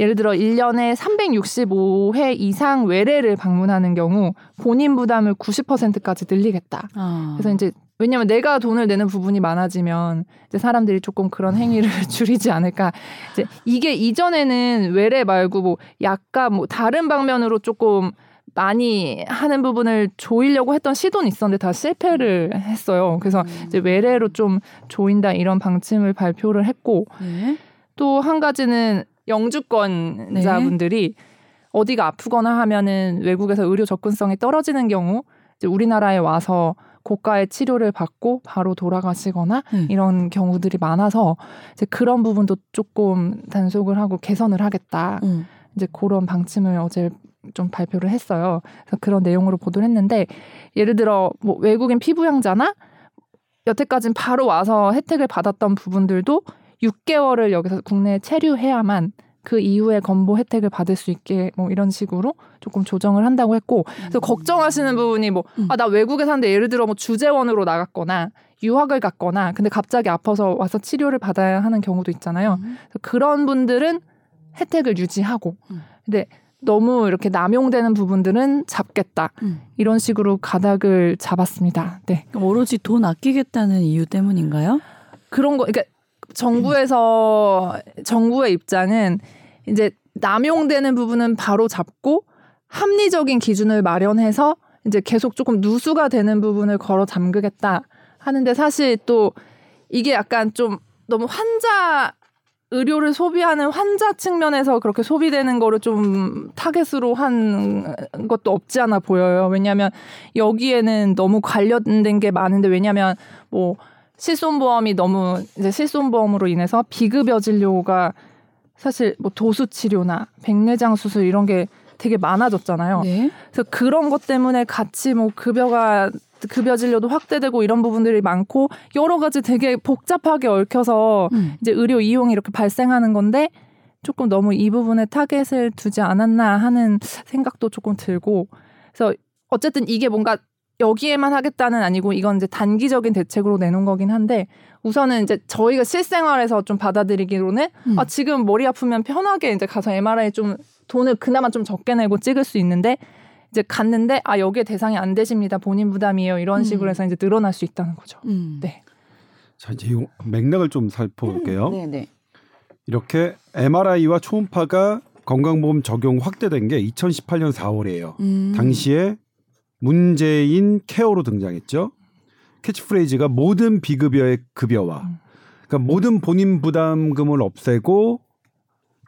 예를 들어 1년에 365회 이상 외래를 방문하는 경우 본인 부담을 90%까지 늘리겠다. 아. 그래서 이제 왜냐면 내가 돈을 내는 부분이 많아지면 이제 사람들이 조금 그런 행위를 <laughs> 줄이지 않을까. 이제 이게 이전에는 외래 말고 뭐 약간 뭐 다른 방면으로 조금 많이 하는 부분을 조이려고 했던 시도는 있었는데 다 실패를 했어요. 그래서 이제 외래로 좀 조인다 이런 방침을 발표를 했고 네. 또한 가지는 영주권자분들이 어디가 아프거나 하면은 외국에서 의료 접근성이 떨어지는 경우 이제 우리나라에 와서 고가의 치료를 받고 바로 돌아가시거나 네. 이런 경우들이 많아서 이제 그런 부분도 조금 단속을 하고 개선을 하겠다. 음. 이제 그런 방침을 어제 좀 발표를 했어요. 그래서 그런 내용으로 보도를 했는데 예를 들어 뭐 외국인 피부양자나 여태까진 바로 와서 혜택을 받았던 부분들도 6개월을 여기서 국내에 체류해야만 그 이후에 건보 혜택을 받을 수 있게 뭐 이런 식으로 조금 조정을 한다고 했고 그래서 걱정하시는 부분이 뭐 음. 아나 외국에 사는데 예를 들어 뭐 주재원으로 나갔거나 유학을 갔거나 근데 갑자기 아파서 와서 치료를 받아야 하는 경우도 있잖아요. 음. 그래서 그런 분들은 혜택을 유지하고 음. 근데 너무 이렇게 남용되는 부분들은 잡겠다 음. 이런 식으로 가닥을 잡았습니다. 네 오로지 돈 아끼겠다는 이유 때문인가요? 그런 거 그러니까 정부에서 정부의 입장은 이제 남용되는 부분은 바로 잡고 합리적인 기준을 마련해서 이제 계속 조금 누수가 되는 부분을 걸어 잠그겠다 하는데 사실 또 이게 약간 좀 너무 환자 의료를 소비하는 환자 측면에서 그렇게 소비되는 거를 좀 타겟으로 한 것도 없지 않아 보여요. 왜냐하면 여기에는 너무 관련된 게 많은데 왜냐하면 뭐 실손보험이 너무 이제 실손보험으로 인해서 비급여 진료가 사실 뭐 도수 치료나 백내장 수술 이런 게 되게 많아졌잖아요. 네. 그래서 그런 것 때문에 같이 뭐 급여가 급여 진료도 확대되고 이런 부분들이 많고 여러 가지 되게 복잡하게 얽혀서 음. 이제 의료 이용이 이렇게 발생하는 건데 조금 너무 이 부분에 타겟을 두지 않았나 하는 생각도 조금 들고 그래서 어쨌든 이게 뭔가 여기에만 하겠다는 아니고 이건 이제 단기적인 대책으로 내놓은 거긴 한데 우선은 이제 저희가 실생활에서 좀 받아들이기로는 음. 아 지금 머리 아프면 편하게 이제 가서 MRI 좀 돈을 그나마 좀 적게 내고 찍을 수 있는데 이제 갔는데 아 여기에 대상이 안 되십니다 본인 부담이에요 이런 식으로 음. 해서 이제 늘어날 수 있다는 거죠. 음. 네. 자 이제 이 맥락을 좀 살펴볼게요. 네, 네. 이렇게 MRI와 초음파가 건강보험 적용 확대된 게 2018년 4월이에요. 음. 당시에 문재인 케어로 등장했죠. 캐치프레이즈가 모든 비급여의 급여와 음. 그러니까 모든 본인 부담금을 없애고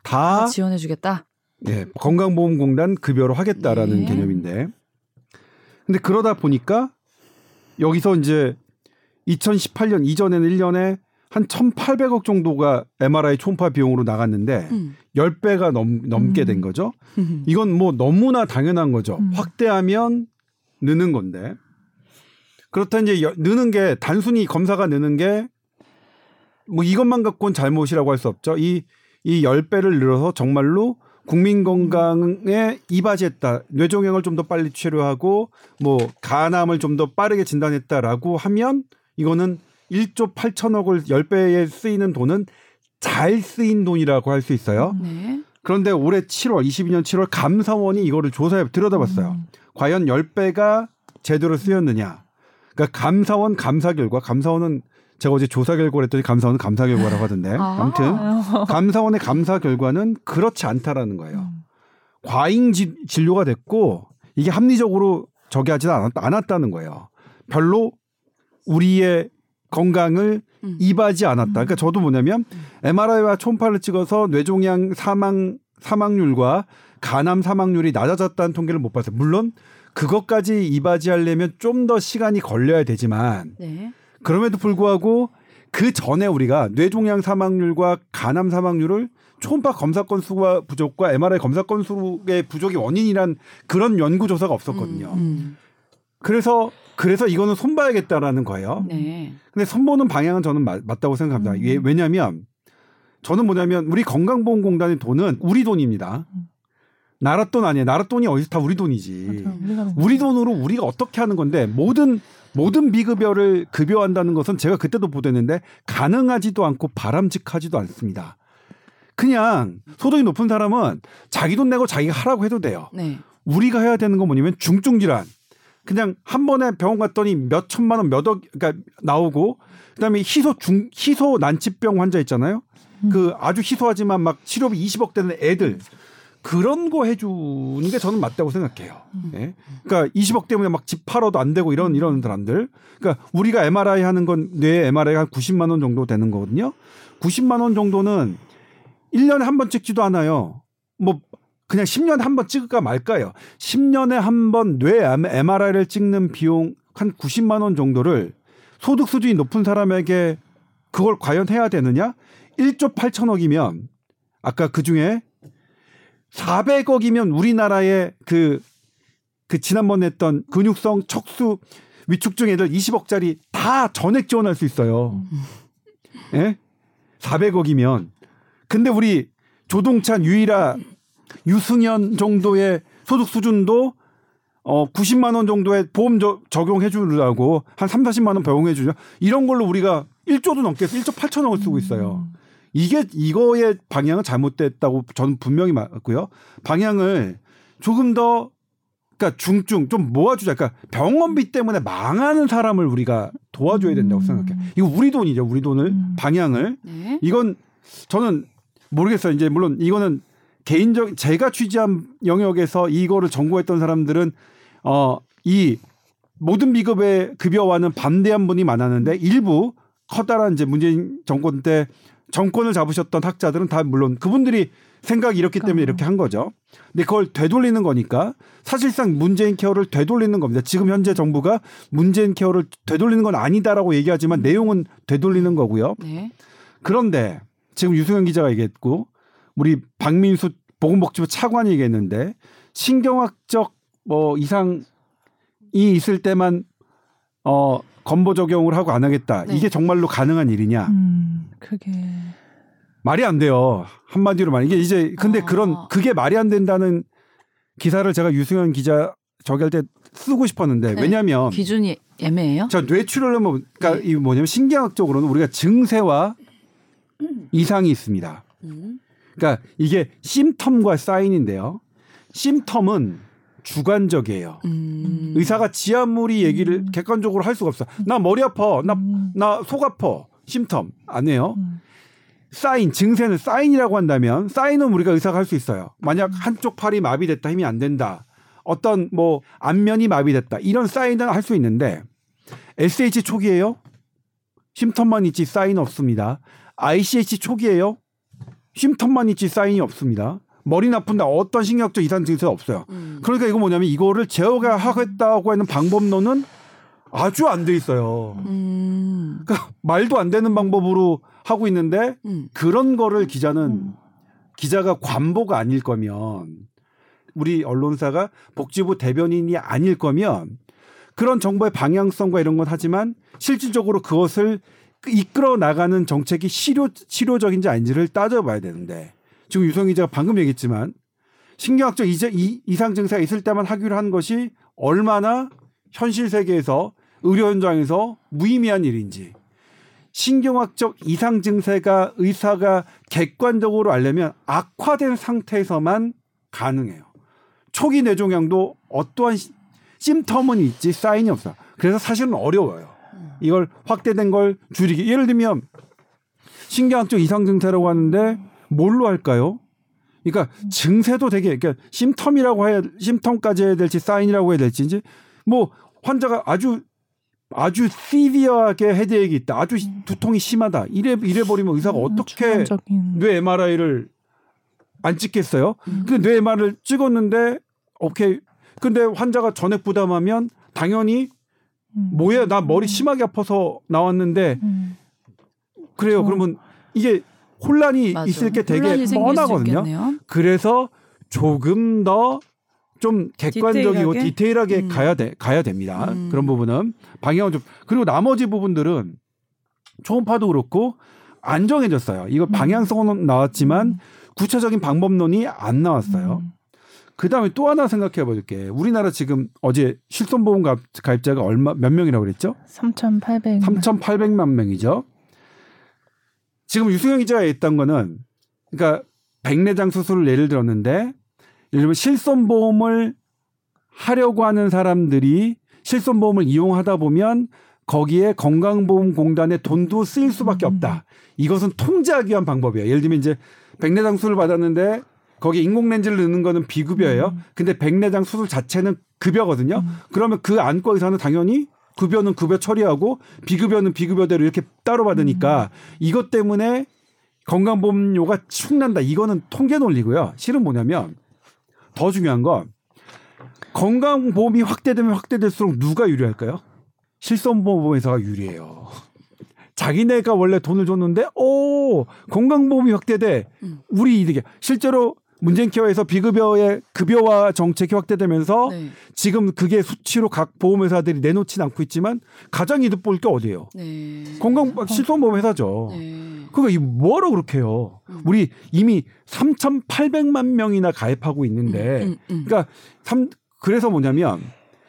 다 다 지원해 주겠다. 예, 건강보험공단 급여로 하겠다라는 네. 개념인데. 근데 그러다 보니까 여기서 이제 2018년 이전에는 1년에 한 1,800억 정도가 MRI 초음파 비용으로 나갔는데 음. 10배가 넘, 넘게 음. 된 거죠. <laughs> 이건 뭐 너무나 당연한 거죠. 음. 확대하면 느는 건데. 그렇다 이제 여- 느는 게 단순히 검사가 느는 게 뭐 이것만 갖고는 잘못이라고 할 수 없죠. 이, 이 10배를 늘어서 정말로 국민 건강에 이바지했다. 뇌종양을 좀 더 빨리 치료하고 뭐 간암을 좀 더 빠르게 진단했다라고 하면 이거는 1조 8천억을 10배에 쓰이는 돈은 잘 쓰인 돈이라고 할 수 있어요. 네. 그런데 올해 7월 22년 7월 감사원이 이거를 조사해 들여다봤어요. 음. 과연 10배가 제대로 쓰였느냐. 그러니까 감사원 감사 결과 감사원은 제가 어제 조사 결과를 했더니 감사원은 감사 결과라고 하던데. 아. 아무튼 감사원의 감사 결과는 그렇지 않다라는 거예요. 음. 과잉 지- 진료가 됐고 이게 합리적으로 저기 하지 않았, 않았다는 거예요. 별로 우리의 건강을 음. 이바지 않았다. 그러니까 저도 뭐냐면 MRI와 초음파를 찍어서 뇌종양 사망 사망률과 간암 사망률이 낮아졌다는 통계를 못 봤어요. 물론 그것까지 이바지하려면 좀 더 시간이 걸려야 되지만 네. 그럼에도 불구하고 그 전에 우리가 뇌종양 사망률과 간암 사망률을 초음파 검사 건수가 부족과 MRI 검사 건수의 부족이 원인이란 그런 연구 조사가 없었거든요. 음. 그래서 그래서 이거는 손봐야겠다라는 거예요. 네. 근데 손보는 방향은 저는 맞, 맞다고 생각합니다. 예, 왜냐하면 저는 뭐냐면 우리 건강보험공단의 돈은 우리 돈입니다. 나라 돈 아니에요. 나라 돈이 어디서 다 우리 돈이지. 맞아요. 는 우리 돈으로 우리가 어떻게 하는 건데 모든 모든 비급여를 급여한다는 것은 제가 그때도 보도했는데 가능하지도 않고 바람직하지도 않습니다. 그냥 소득이 높은 사람은 자기 돈 내고 자기가 하라고 해도 돼요. 네. 우리가 해야 되는 건 뭐냐면 중증 질환. 그냥 한 번에 병원 갔더니 몇 천만 원, 몇 억, 그러니까 나오고 그다음에 희소 중 희소 난치병 환자 있잖아요. 그 아주 희소하지만 막 치료비 20억 되는 애들 그런 거 해주는 게 저는 맞다고 생각해요. 예. 그러니까 20억 때문에 막 집 팔아도 안 되고 이런 이런 사람들. 그러니까 우리가 MRI 하는 건 뇌 MRI 한 90만 원 정도 되는 거거든요. 90만 원 정도는 1년에 한 번 찍지도 않아요. 뭐 그냥 10년에 한 번 찍을까 말까요. 10년에 한 번 뇌 MRI를 찍는 비용 한 90만 원 정도를 소득 수준이 높은 사람에게 그걸 과연 해야 되느냐? 1조 8천억이면 아까 그 중에 400억이면 우리나라의 그, 그 지난번에 했던 근육성 척수 위축증 애들 20억짜리 다 전액 지원할 수 있어요. 예? 400억이면. 근데 우리 조동찬, 유일아, 유승현 정도의 소득 수준도 어 90만 원 정도의 보험 저, 적용해 주려고 한 3, 40만 원 배웅해 주죠. 이런 걸로 우리가 1조도 넘겠어. 1조 8천억을 쓰고 있어요. 이게 이거의 방향은 잘못됐다고 저는 분명히 맞고요. 방향을 조금 더 그러니까 중증 좀 모아주자. 그러니까 병원비 때문에 망하는 사람을 우리가 도와줘야 된다고 생각해. 요 이거 우리 돈이죠. 우리 돈을 방향을 네. 이건 저는 모르겠어요. 이제 물론 이거는 개인적 제가 취재한 영역에서 이거를 전공했던 사람들은 어이 모든 비급의 급여와는 반대한 분이 많았는데 일부 커다란 이제 문재인 정권 때 정권을 잡으셨던 학자들은 다 물론 그분들이 생각이 이렇기 때문에 이렇게 한 거죠. 근데 그걸 되돌리는 거니까 사실상 문재인 케어를 되돌리는 겁니다. 지금 현재 정부가 문재인 케어를 되돌리는 건 아니다라고 얘기하지만 내용은 되돌리는 거고요. 네. 그런데 지금 유승현 기자가 얘기했고 우리 박민수 보건복지부 차관이 얘기했는데 신경학적 뭐 이상이 있을 때만 어 건보 적용을 하고 안 하겠다. 네. 이게 정말로 가능한 일이냐? 음, 그게 말이 안 돼요. 한마디로 말 이게 이제 근데 아. 그런 그게 말이 안 된다는 기사를 제가 유승현 기자 저기 할 때 쓰고 싶었는데 네. 왜냐하면 기준이 애매해요. 자 뇌출혈은 뭐 그러니까 네. 이 뭐냐면 신경학적으로는 우리가 증세와 이상이 있습니다. 음. 그러니까 이게 심텀과 사인인데요. 심텀은 주관적이에요. 음. 의사가 지 아무리 얘기를 객관적으로 할 수가 없어. 나 머리 아파. 나나 음, 속 아파. 심텀 안 해요. 음. 사인 증세는 사인이라고 한다면 사인은 우리가 의사가 할 수 있어요. 만약 한쪽 팔이 마비됐다 힘이 안 된다. 어떤 뭐 안면이 마비됐다 이런 사인은 할 수 있는데 SH 초기예요. 심텀만 있지 사인 없습니다. ICH 초기예요. 심텀만 있지 사인이 없습니다. 머리 나쁜다 어떤 신경학적 이상 증세 없어요. 음. 그러니까 이거 뭐냐면 이거를 제어하겠다고 하는 방법론은 아주 안 돼 있어요. 음. 그러니까 말도 안 되는 방법으로 하고 있는데 음. 그런 거를 기자는 기자가 관보가 아닐 거면 우리 언론사가 복지부 대변인이 아닐 거면 그런 정보의 방향성과 이런 건 하지만 실질적으로 그것을 이끌어 나가는 정책이 실효 실효적인지 아닌지를 따져봐야 되는데 지금 유성 기자가 방금 얘기했지만 신경학적 이제 이, 이상 증세가 있을 때만 하기로 한 것이 얼마나 현실 세계에서 의료 현장에서 무의미한 일인지 신경학적 이상 증세가 의사가 객관적으로 알려면 악화된 상태에서만 가능해요. 초기 뇌종양도 어떠한 시- 심텀은 있지 사인이 없어. 그래서 사실은 어려워요. 이걸 확대된 걸 줄이기. 예를 들면 신경학적 이상 증세라고 하는데 뭘로 할까요? 그러니까 증세도 되게 그러니까 심텀이라고 해야 심텀까지 해야 될지 사인이라고 해야 될지 이제 뭐 환자가 아주 아주 시비하게 헤드액이 있다. 아주 두통이 심하다. 이래 이래 버리면 의사가 어떻게 전형적인 뇌 MRI를 안 찍겠어요? 음. 근데 뇌 MRI를 찍었는데 오케이. 근데 환자가 전액 부담하면 당연히 음. 뭐야 나 머리 심하게 아파서 나왔는데 음. 그래요. 저- 그러면 이게 혼란이 맞아. 있을 게 되게 뻔하거든요. 그래서 조금 더 좀 객관적이고 디테일하게? 디테일하게 음. 가야 돼 가야 됩니다. 음. 그런 부분은 방향을 좀 그리고 나머지 부분들은 초음파도 그렇고 안 정해졌어요. 이거 방향성은 나왔지만 구체적인 방법론이 안 나왔어요. 음. 그 다음에 또 하나 생각해 볼게. 우리나라 지금 어제 실손보험 가입- 가입자가 얼마 몇 명이라고 그랬죠? 3,800. 3,800만 명이죠. 지금 유승현 기자가 했던 거는 그러니까 백내장 수술을 예를 들었는데 예를 들면 실손보험을 하려고 하는 사람들이 실손보험을 이용하다 보면 거기에 건강보험공단의 돈도 쓰일 수밖에 음. 없다. 이것은 통제하기 위한 방법이에요. 예를 들면 이제 백내장 수술을 받았는데 거기 인공렌즈를 넣는 거는 비급여예요. 음. 근데 백내장 수술 자체는 급여거든요. 그러면 그 안과 의사는 당연히 급여는 급여 처리하고 비급여는 비급여대로 이렇게 따로 받으니까 이것 때문에 건강보험료가 축난다. 이거는 통계 논리고요. 실은 뭐냐면 더 중요한 건 건강보험이 확대되면 확대될수록 누가 유리할까요? 실손보험회사가 유리해요. 자기네가 원래 돈을 줬는데 오 건강보험이 확대돼 음. 우리 이득이 실제로 문재인 케어에서 비급여의 급여화 정책이 확대되면서 네. 지금 그게 수치로 각 보험회사들이 내놓지는 않고 있지만 가장 이득 볼 게 어디예요? 네. 건강 실손보험 회사죠. 네. 이 뭐하러 그렇게 해요? 음. 우리 이미 3,800만 명이나 가입하고 있는데, 음, 음, 음. 그러니까 삼 그래서 뭐냐면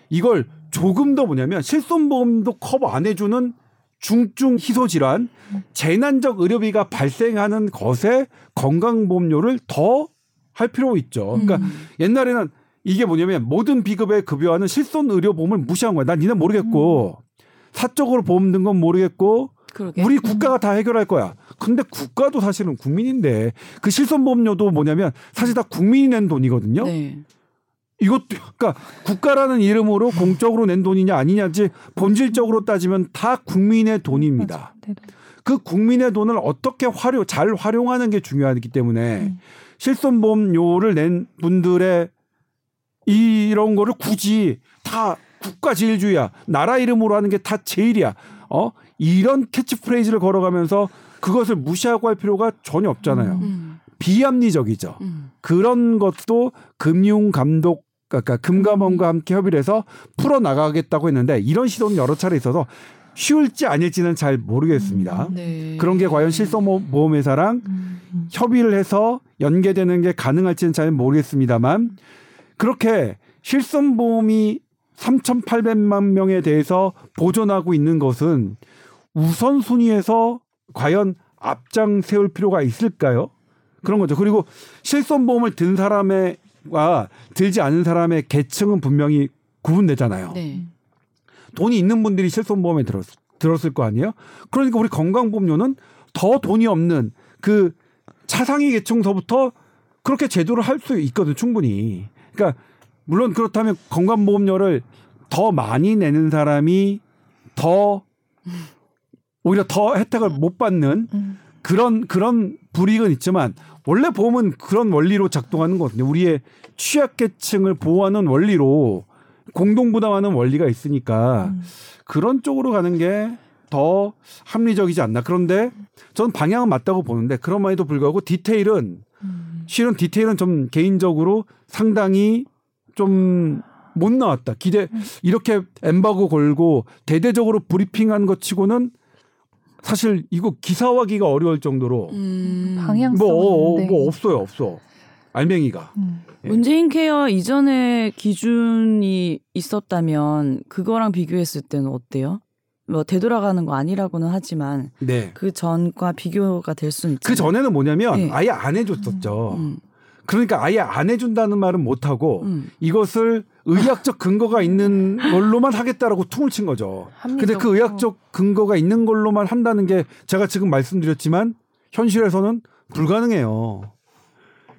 이걸 조금 더 뭐냐면 실손보험도 커버 안 해주는 중증 희소 질환, 재난적 의료비가 발생하는 것에 건강보험료를 더 할 필요가 있죠. 그러니까 음. 옛날에는 이게 뭐냐면 모든 비급에 급여하는 실손 의료 보험을 무시한 거야. 난 니네 모르겠고 사적으로 보험 든 건 모르겠고 그러게. 우리 국가가 다 해결할 거야. 근데 국가도 사실은 국민인데 그 실손 보험료도 뭐냐면 사실 다 국민이 낸 돈이거든요. 네. 이것도 그러니까 국가라는 이름으로 공적으로 낸 돈이냐 아니냐지 본질적으로 따지면 다 국민의 돈입니다. 맞아. 네, 네. 그 국민의 돈을 어떻게 활용 잘 활용하는 게 중요하기 때문에 음. 실손보험료를 낸 분들의 이런 거를 굳이 다 국가 제일주의야 나라 이름으로 하는 게 다 제일이야 어 이런 캐치프레이즈를 걸어가면서 그것을 무시하고 할 필요가 전혀 없잖아요 음. 비합리적이죠 음. 그런 것도 금융 감독 그러니까 금감원과 함께 협의를 해서 풀어 나가겠다고 했는데 이런 시도는 여러 차례 있어서 쉬울지 아닐지는 잘 모르겠습니다. 네. 그런 게 과연 실손보험회사랑 음. 협의를 해서 연계되는 게 가능할지는 잘 모르겠습니다만 그렇게 실손보험이 3,800만 명에 대해서 보존하고 있는 것은 우선순위에서 과연 앞장 세울 필요가 있을까요? 그런 거죠. 그리고 실손보험을 든 사람과 들지 않은 사람의 계층은 분명히 구분되잖아요. 네. 돈이 있는 분들이 실손보험에 들었, 들었을 거 아니에요? 그러니까 우리 건강보험료는 더 돈이 없는 그 차상위 계층서부터 그렇게 제도를 할 수 있거든, 충분히. 그러니까 물론 그렇다면 건강보험료를 더 많이 내는 사람이 더 오히려 더 혜택을 못 받는 음. 그런 그런 불이익은 있지만 원래 보험은 그런 원리로 작동하는 거거든요. 우리의 취약계층을 보호하는 원리로 공동 부담하는 원리가 있으니까 음. 그런 쪽으로 가는 게 더 합리적이지 않나. 그런데 저는 방향은 맞다고 보는데 그럼에도 불구하고 디테일은 음. 실은 디테일은 좀 개인적으로 상당히 좀 못 나왔다. 기대 이렇게 엠바고 걸고 대대적으로 브리핑한 것 치고는 사실 이거 기사화하기가 어려울 정도로 음. 방향성은 뭐, 어, 네. 뭐 없어요, 없어. 알맹이가. 음. 예. 문재인 케어 이전에 기준이 있었다면 그거랑 비교했을 때는 어때요? 뭐 되돌아가는 거 아니라고는 하지만 네. 그 전과 비교가 될 수는 있죠. 그 전에는 뭐냐면 네. 아예 안 해줬었죠. 음. 그러니까 아예 안 해준다는 말은 못 하고 음. 이것을 의학적 근거가 있는 걸로만 하겠다라고 퉁을 친 거죠. 근데 그. 의학적 근거가 있는 걸로만 한다는 게 제가 지금 말씀드렸지만 현실에서는 불가능해요.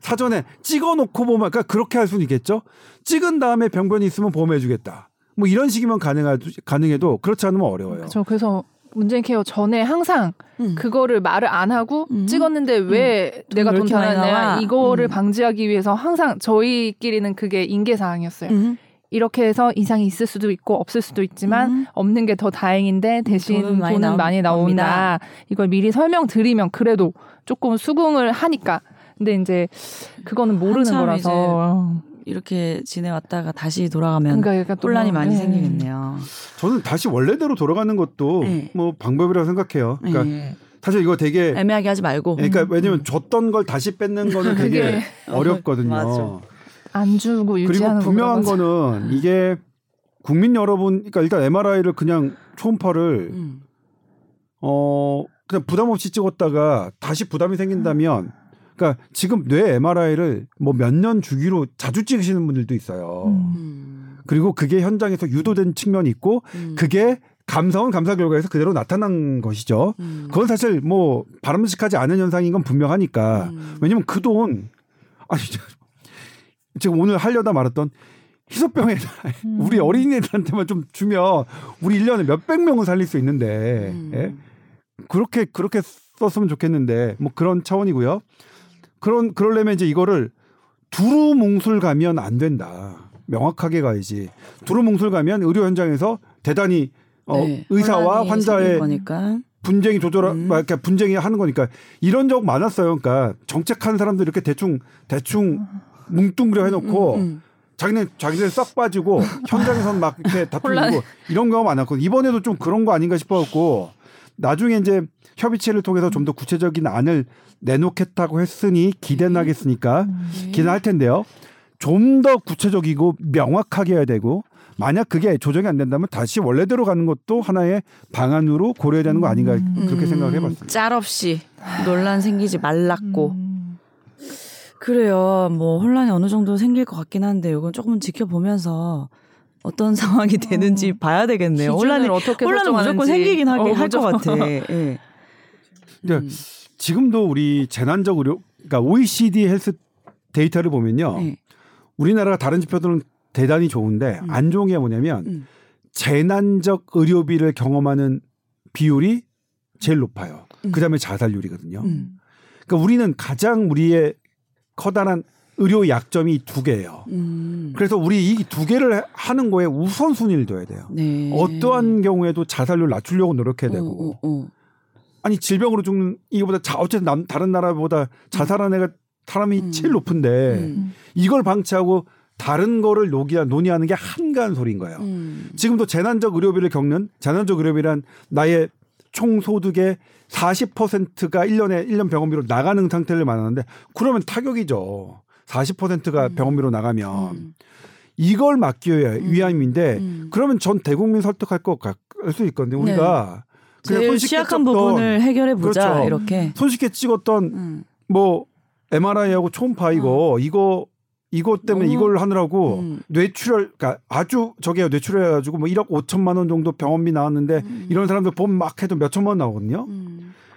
사전에 찍어 놓고 보면 그러니까 그렇게 할 수는 있겠죠. 찍은 다음에 병변이 있으면 보험해 주겠다. 뭐 이런 식이면 가능하, 가능해도 그렇지 않으면 어려워요. 저 그래서 문재인 케어 전에 항상 음. 그거를 말을 안 하고 음. 찍었는데 왜 내가 왜돈 이렇게 많이 다? 냈냐 이거를 음. 방지하기 위해서 항상 저희끼리는 그게 인계 사항이었어요. 음. 이렇게 해서 이상이 있을 수도 있고 없을 수도 있지만 음. 없는 게 더 다행인데 대신 돈은 많이 돈은 많이, 나옵니다. 나온다. 이걸 미리 설명드리면 그래도 조금 수긍을 하니까. 근데 이제 그거는 모르는 거라서. 이렇게 지내왔다가 다시 돌아가면 그러니까 혼란이 뭐, 많이 네. 생기겠네요. 저는 다시 원래대로 돌아가는 것도 네. 뭐 방법이라고 생각해요. 그러니까 네. 사실 이거 되게 애매하게 하지 말고. 그러니까 왜냐면 줬던 걸 다시 뺏는 거는 <laughs> 되게 어렵거든요. 맞아. 안 주고 그리고 유지하는 분명한 거라서. 거는 이게 국민 여러분, 그러니까 일단 MRI를 그냥 초음파를 음. 어 그냥 부담 없이 찍었다가 다시 부담이 생긴다면, 그러니까 지금 뇌 MRI를 뭐 몇 년 주기로 자주 찍으시는 분들도 있어요. 음. 음. 그리고 그게 현장에서 유도된 측면이 있고, 음. 그게 감사원 감사 결과에서 그대로 나타난 것이죠. 음. 그건 사실 뭐 바람직하지 않은 현상인 건 분명하니까. 음. 왜냐면 그 돈 아니 저- 지금 오늘 하려다 말았던 희소병에 음. 우리 어린이들한테만 좀 주면 우리 1년에 몇백 명은 살릴 수 있는데 음. 예? 그렇게 그렇게 썼으면 좋겠는데 뭐 그런 차원이고요. 그런 그러려면 이제 이거를 두루뭉술 가면 안 된다. 명확하게 가야지. 두루뭉술 가면 의료 현장에서 대단히 어, 네, 의사와 환자의. 분쟁이 조절, 음. 막 이렇게 분쟁이 하는 거니까 이런 적 많았어요. 그러니까 정책하는 사람들 이렇게 대충 대충 뭉뚱그려 해놓고 음, 음. 자기네 자기네 싹 빠지고 현장에서는 막 이렇게 다투고. 이런 경우가 많았고 이번에도 좀 그런 거 아닌가 싶어갖고 나중에 이제 협의체를 통해서 좀 더 구체적인 안을 내놓겠다고 했으니 기대나겠으니까 네. 기대할 텐데요. 좀 더 구체적이고 명확하게 해야 되고 만약 그게 조정이 안 된다면 다시 원래대로 가는 것도 하나의 방안으로 고려해야 되는 거 아닌가 그렇게 생각을 해봤습니다. 음, 짤 없이 논란 생기지 말랐고 음. 그래요. 뭐 혼란이 어느 정도 생길 것 같긴 한데 이건 조금 지켜보면서 어떤 <laughs> 상황이 되는지 봐야 되겠네요. 혼란이 어떻게 혼란은 무조건. 생기긴 하긴 어, 할것 무조건. 같아. <laughs> 예. 그러니까 지금도 우리 재난적 의료, 그러니까 OECD 헬스 데이터를 보면요, 네. 우리나라가 다른 지표들은 대단히 좋은데 음. 안 좋은 게 뭐냐면 음. 재난적 의료비를 경험하는 비율이 제일 높아요. 음. 그다음에 자살률이거든요. 음. 그러니까 우리는 가장 우리의 커다란 의료 약점이 두 개예요. 음. 그래서 우리 이 두 개를 하는 거에 우선순위를 둬야 돼요. 네. 어떠한 경우에도 자살률 낮추려고 노력해야 되고 어, 어, 어. 아니 질병으로 죽는 이거보다 자 어쨌든 남, 다른 나라보다 자살한 애가 사람이 음. 제일 높은데 음. 이걸 방치하고 다른 거를 녹이야 논의하는 게 한가한 소리인 거예요. 음. 지금도 재난적 의료비를 겪는 재난적 의료비란 나의 총 소득의 40%가 1년에 1년 병원비로 나가는 상태를 말하는데 그러면 타격이죠. 40%가 병원비로 나가면 음. 이걸 막기 위해- 위함인데 음. 그러면 전 대국민 설득할 것같수 있거든요. 우리가 그냥 제일 손쉽게 취약한 찍었던- 부분을 해결해 보자 그렇죠. 이렇게. 손쉽게 찍었던 음. 뭐 MRI하고 초음파 이거 이거 이것 때문에 어. 너무- 이걸 하느라고 음. 뇌출혈 그러니까 아주 저게 뇌출혈 해 가지고 뭐 1억 5천만 원 정도 병원비 나왔는데 이런 사람들 보면 막 해도 몇 천만 원 나오거든요.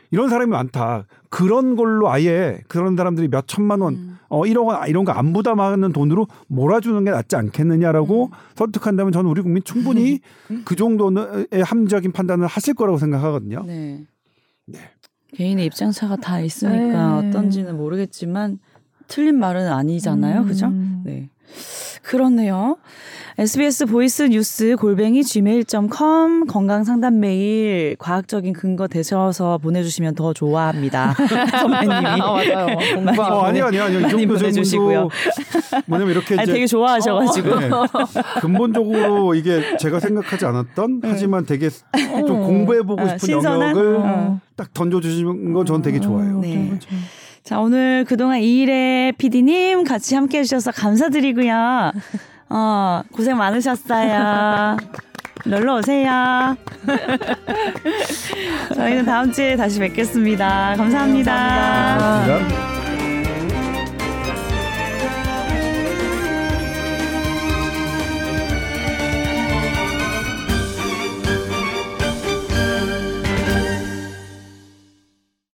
음. 이런 사람이 많다. 그런 걸로 아예 그런 사람들이 몇 천만 원, 음. 어 1억 원 이런 거 안 부담하는 돈으로 몰아주는 게 낫지 않겠느냐라고 음. 설득한다면 저는 우리 국민 충분히 <laughs> 그 정도의 합리적인 판단을 하실 거라고 생각하거든요. 네. 네. 개인의 입장차가 다 있으니까 네. 어떤지는 모르겠지만 틀린 말은 아니잖아요. 그죠? 음. 네. 그렇네요. SBS 보이스 뉴스 골뱅이 gmail.com 건강 상담 메일 과학적인 근거 대셔서 보내주시면 더 좋아합니다. <laughs> 선배님이. 아, <laughs> 맞아요. 공부하고. 어, 아니요, 아니요, 아니요. 이 많이 정도 보내주시고요. 뭐냐면 이렇게 아니, 이제 되게 좋아하셔가지고. 네. 근본적으로 이게 제가 생각하지 않았던 하지만 되게 좀 공부해보고 아, 싶은 신선한? 영역을 어. 딱 던져주시는 건 저는 되게 좋아요. 네. 자, 오늘 그동안 이일의 PD님 같이 함께 해 주셔서 감사드리고요. 어, 고생 많으셨어요. 놀러 오세요. <laughs> 저희는 다음 주에 다시 뵙겠습니다 감사합니다. 고맙습니다.